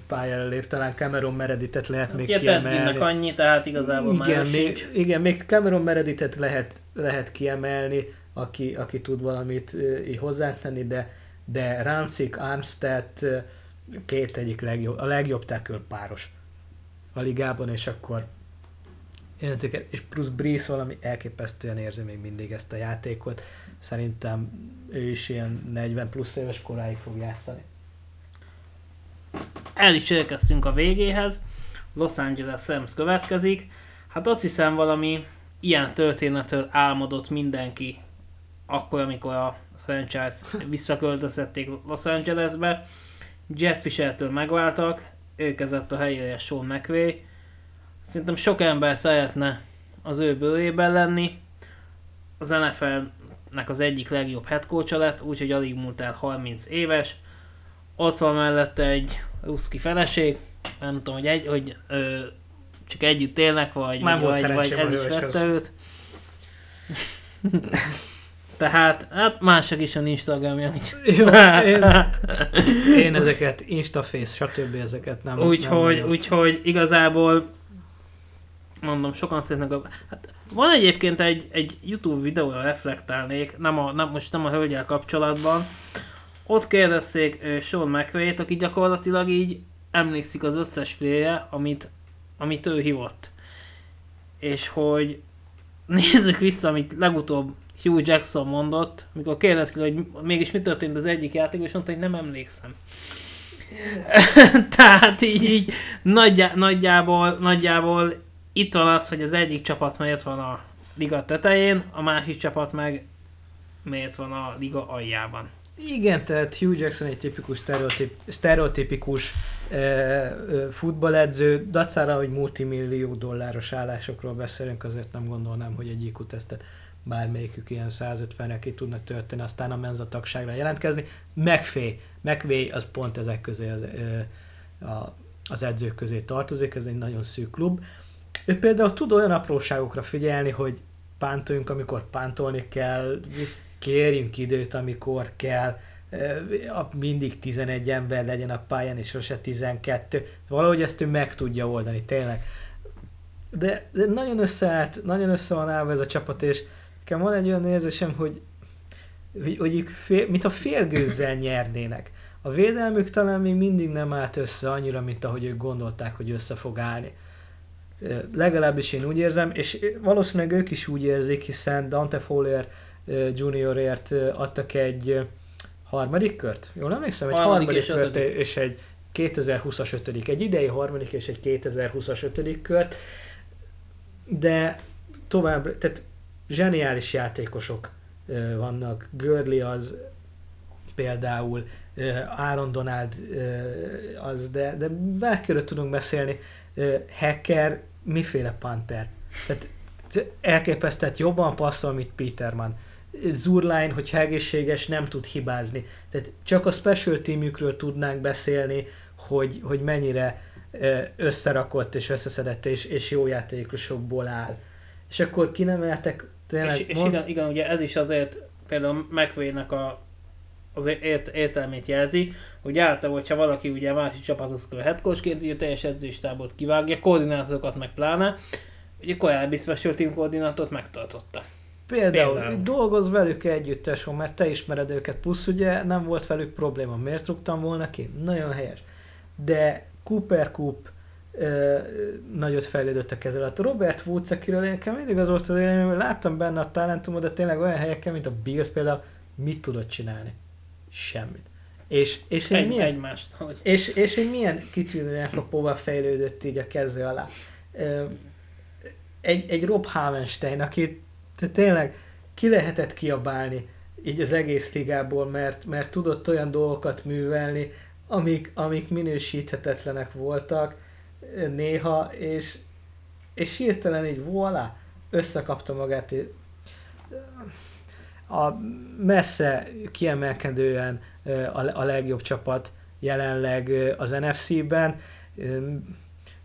pályára lép, talán Cameron Mereditet lehet még Ugye kiemelni. annyi, tehát igazából igen, már még, sincs. Igen, még Cameron Mereditet lehet, lehet kiemelni, aki, aki tud valamit hozzátenni, de, de Rancik, Armstead két egyik legjobb, a legjobb tackle páros a ligában, és akkor és plusz Breeze valami elképesztően érzi még mindig ezt a játékot. Szerintem ő is ilyen 40 plusz éves koráig fog játszani. El is érkeztünk a végéhez. Los Angeles Rams következik. Hát azt hiszem valami ilyen történetről álmodott mindenki akkor, amikor a franchise visszaköltöztették Los Angelesbe. Jeff Fisher-től megváltak, érkezett a helyére Sean McVay. Szerintem sok ember szeretne az ő bőrében lenni. Az NFL-nek az egyik legjobb headcoach lett, úgyhogy alig múlt el 30 éves. Ott van mellette egy ruszki feleség, nem tudom, hogy, egy, hogy ö, csak együtt élnek, vagy, Nem vagy, vagy, vagy el is vette őt. Tehát, hát mások is a Instagramja. Jó, én, én ezeket, Instaface, stb. ezeket nem Úgyhogy, úgyhogy igazából mondom, sokan szeretnek a... Hát van egyébként egy, egy YouTube videóra reflektálnék, nem a, nem, most nem a hölgyel kapcsolatban. Ott kérdezték Sean mcvay aki gyakorlatilag így emlékszik az összes play amit, amit ő hívott. És hogy nézzük vissza, amit legutóbb Hugh Jackson mondott, mikor kérdezte, hogy mégis mi történt az egyik játék, és mondta, hogy nem emlékszem. Tehát így, így nagyjá, nagyjából, nagyjából itt van az, hogy az egyik csapat miért van a liga tetején, a másik csapat meg miért van a liga aljában. Igen, tehát Hugh Jackson egy tipikus sztereotip, sztereotipikus e, futballedző, dacára, hogy multimillió dolláros állásokról beszélünk, azért nem gondolnám, hogy egy IQ bármelyikük ilyen 150-re ki tudna tölteni, aztán a menza tagságra jelentkezni. McFay, McVay az pont ezek közé az, e, a, az edzők közé tartozik, ez egy nagyon szűk klub. Ő például tud olyan apróságokra figyelni, hogy pántoljunk, amikor pántolni kell, kérjünk időt, amikor kell, mindig 11 ember legyen a pályán, és sose 12. Valahogy ezt ő meg tudja oldani, tényleg. De, de nagyon összeállt, nagyon össze van állva ez a csapat, és nekem van egy olyan érzésem, hogy, hogy, hogy fél, mint a félgőzzel nyernének. A védelmük talán még mindig nem állt össze annyira, mint ahogy ők gondolták, hogy össze fog állni. Legalábbis én úgy érzem, és valószínűleg ők is úgy érzik, hiszen Dante Fowler juniorért adtak egy harmadik kört? Jól emlékszem? Egy harmadik, harmadik és kört ötödik. és egy 2020-as ötödik. Egy idei harmadik és egy 2020-as ötödik kört. De tovább, tehát zseniális játékosok vannak. Görli az például, Aaron Donald az, de, de bárkiről tudunk beszélni. Hacker, miféle Panther? Tehát elképesztett jobban passzol, mint Peterman. Zurline, hogyha egészséges, nem tud hibázni. Tehát csak a special teamükről tudnánk beszélni, hogy, hogy mennyire összerakott és összeszedett és, és jó játékosokból áll. És akkor kinemeltek tényleg... És, és mond... igen, igen, ugye ez is azért például McVay-nek a, az ért, értelmét jelzi, hogy általában, hogyha valaki ugye másik csapathoz kell headcoachként, ugye teljes edzéstábot kivágja, koordinátorokat meg pláne, ugye korábbi special team koordinátot megtartotta. Például, Például. dolgoz velük együttes, mert te ismered őket, plusz ugye nem volt velük probléma. Miért rúgtam volna ki? Nagyon helyes. De Cooper Coop ö, nagyot fejlődött a kezel alatt. Robert Woods, akiről nekem mindig az volt az élmény, hogy láttam benne a talentumot, de tényleg olyan helyeken, mint a Bills például, mit tudott csinálni? Semmit. És, és Egy, milyen, egymást, hogy... És, és én milyen kitűnően a fejlődött így a kező alá. Egy, egy Rob Havenstein, akit de tényleg ki lehetett kiabálni így az egész ligából, mert, mert tudott olyan dolgokat művelni, amik, amik minősíthetetlenek voltak néha, és, és hirtelen így voilà, összekapta magát. A messze kiemelkedően a legjobb csapat jelenleg az NFC-ben.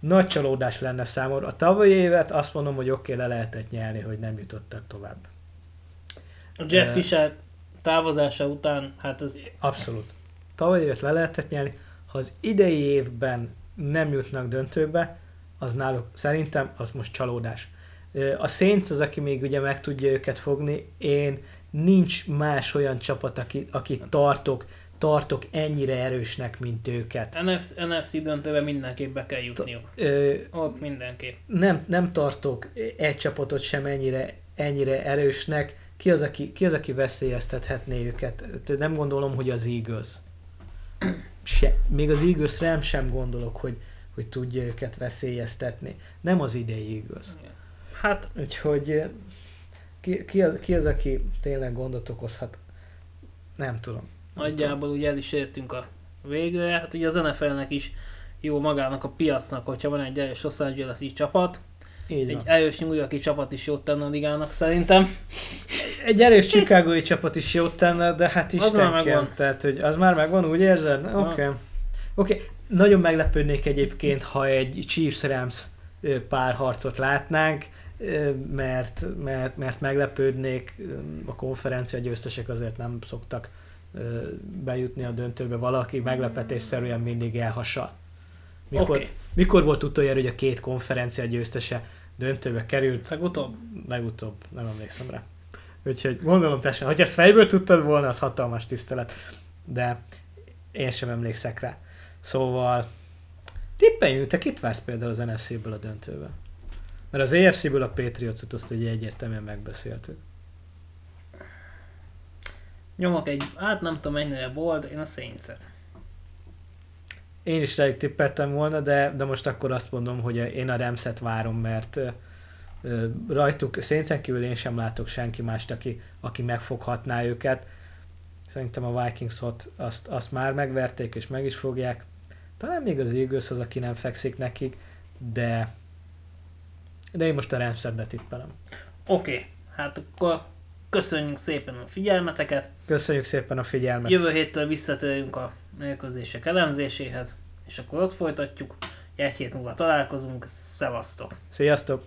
Nagy csalódás lenne számomra. A tavalyi évet azt mondom, hogy oké, okay, le lehetett nyelni, hogy nem jutottak tovább. A Jeff uh, Fisher távozása után, hát ez... Abszolút. Tavalyi évet le lehetett nyelni. Ha az idei évben nem jutnak döntőbe, az náluk szerintem az most csalódás. A Saints az, aki még ugye meg tudja őket fogni, én nincs más olyan csapat, aki, aki tartok, tartok ennyire erősnek, mint őket. NFC, NFC döntőbe mindenképp be kell jutniuk. Ö, Ott mindenképp. Nem, nem tartok egy csapatot sem ennyire, ennyire erősnek. Ki az, aki, ki az, aki veszélyeztethetné őket? Nem gondolom, hogy az Eagles. Se, még az Eagles nem sem gondolok, hogy, hogy tudja őket veszélyeztetni. Nem az idei Eagles. Hát... Úgyhogy ki, ki, az, ki az, aki tényleg gondot okozhat? Nem tudom. Nagyjából ugye el is értünk a végre. Hát ugye az NFL-nek is jó magának a piacnak, hogyha van egy erős Los Angeles-i csapat. Így egy van. erős New Yorki csapat is jót tenne a ligának szerintem. Egy erős Chicagói csapat is jót tenne, de hát is megvan. Tehát, hogy az már megvan, úgy érzed? Oké. Okay. Oké. Okay. Nagyon meglepődnék egyébként, ha egy Chiefs-Rams párharcot látnánk, mert, mert, mert meglepődnék, a konferencia győztesek azért nem szoktak bejutni a döntőbe, valaki meglepetésszerűen mindig elhasa. Mikor, okay. mikor volt utoljára, hogy a két konferencia győztese döntőbe került? Legutóbb? Legutóbb, nem emlékszem rá. Úgyhogy gondolom teljesen, hogy ezt fejből tudtad volna, az hatalmas tisztelet. De én sem emlékszek rá. Szóval tippeljünk, te kit vársz például az NFC-ből a döntőbe? Mert az AFC-ből a Patriots-ot azt ugye egyértelműen megbeszéltük. Nyomok egy, hát nem tudom mennyire bold, én a saints Én is rájuk tippeltem volna, de, de most akkor azt mondom, hogy én a Remszet várom, mert ö, rajtuk széncen kívül én sem látok senki mást, aki, aki megfoghatná őket. Szerintem a Vikings-ot azt, azt már megverték, és meg is fogják. Talán még az Eagles az, aki nem fekszik nekik, de de én most a Remszet tippelem. Oké, okay. hát akkor köszönjük szépen a figyelmeteket. Köszönjük szépen a figyelmet. Jövő héttől visszatérünk a mérkőzések elemzéséhez, és akkor ott folytatjuk. Egy hét múlva találkozunk. Szevasztok! Sziasztok!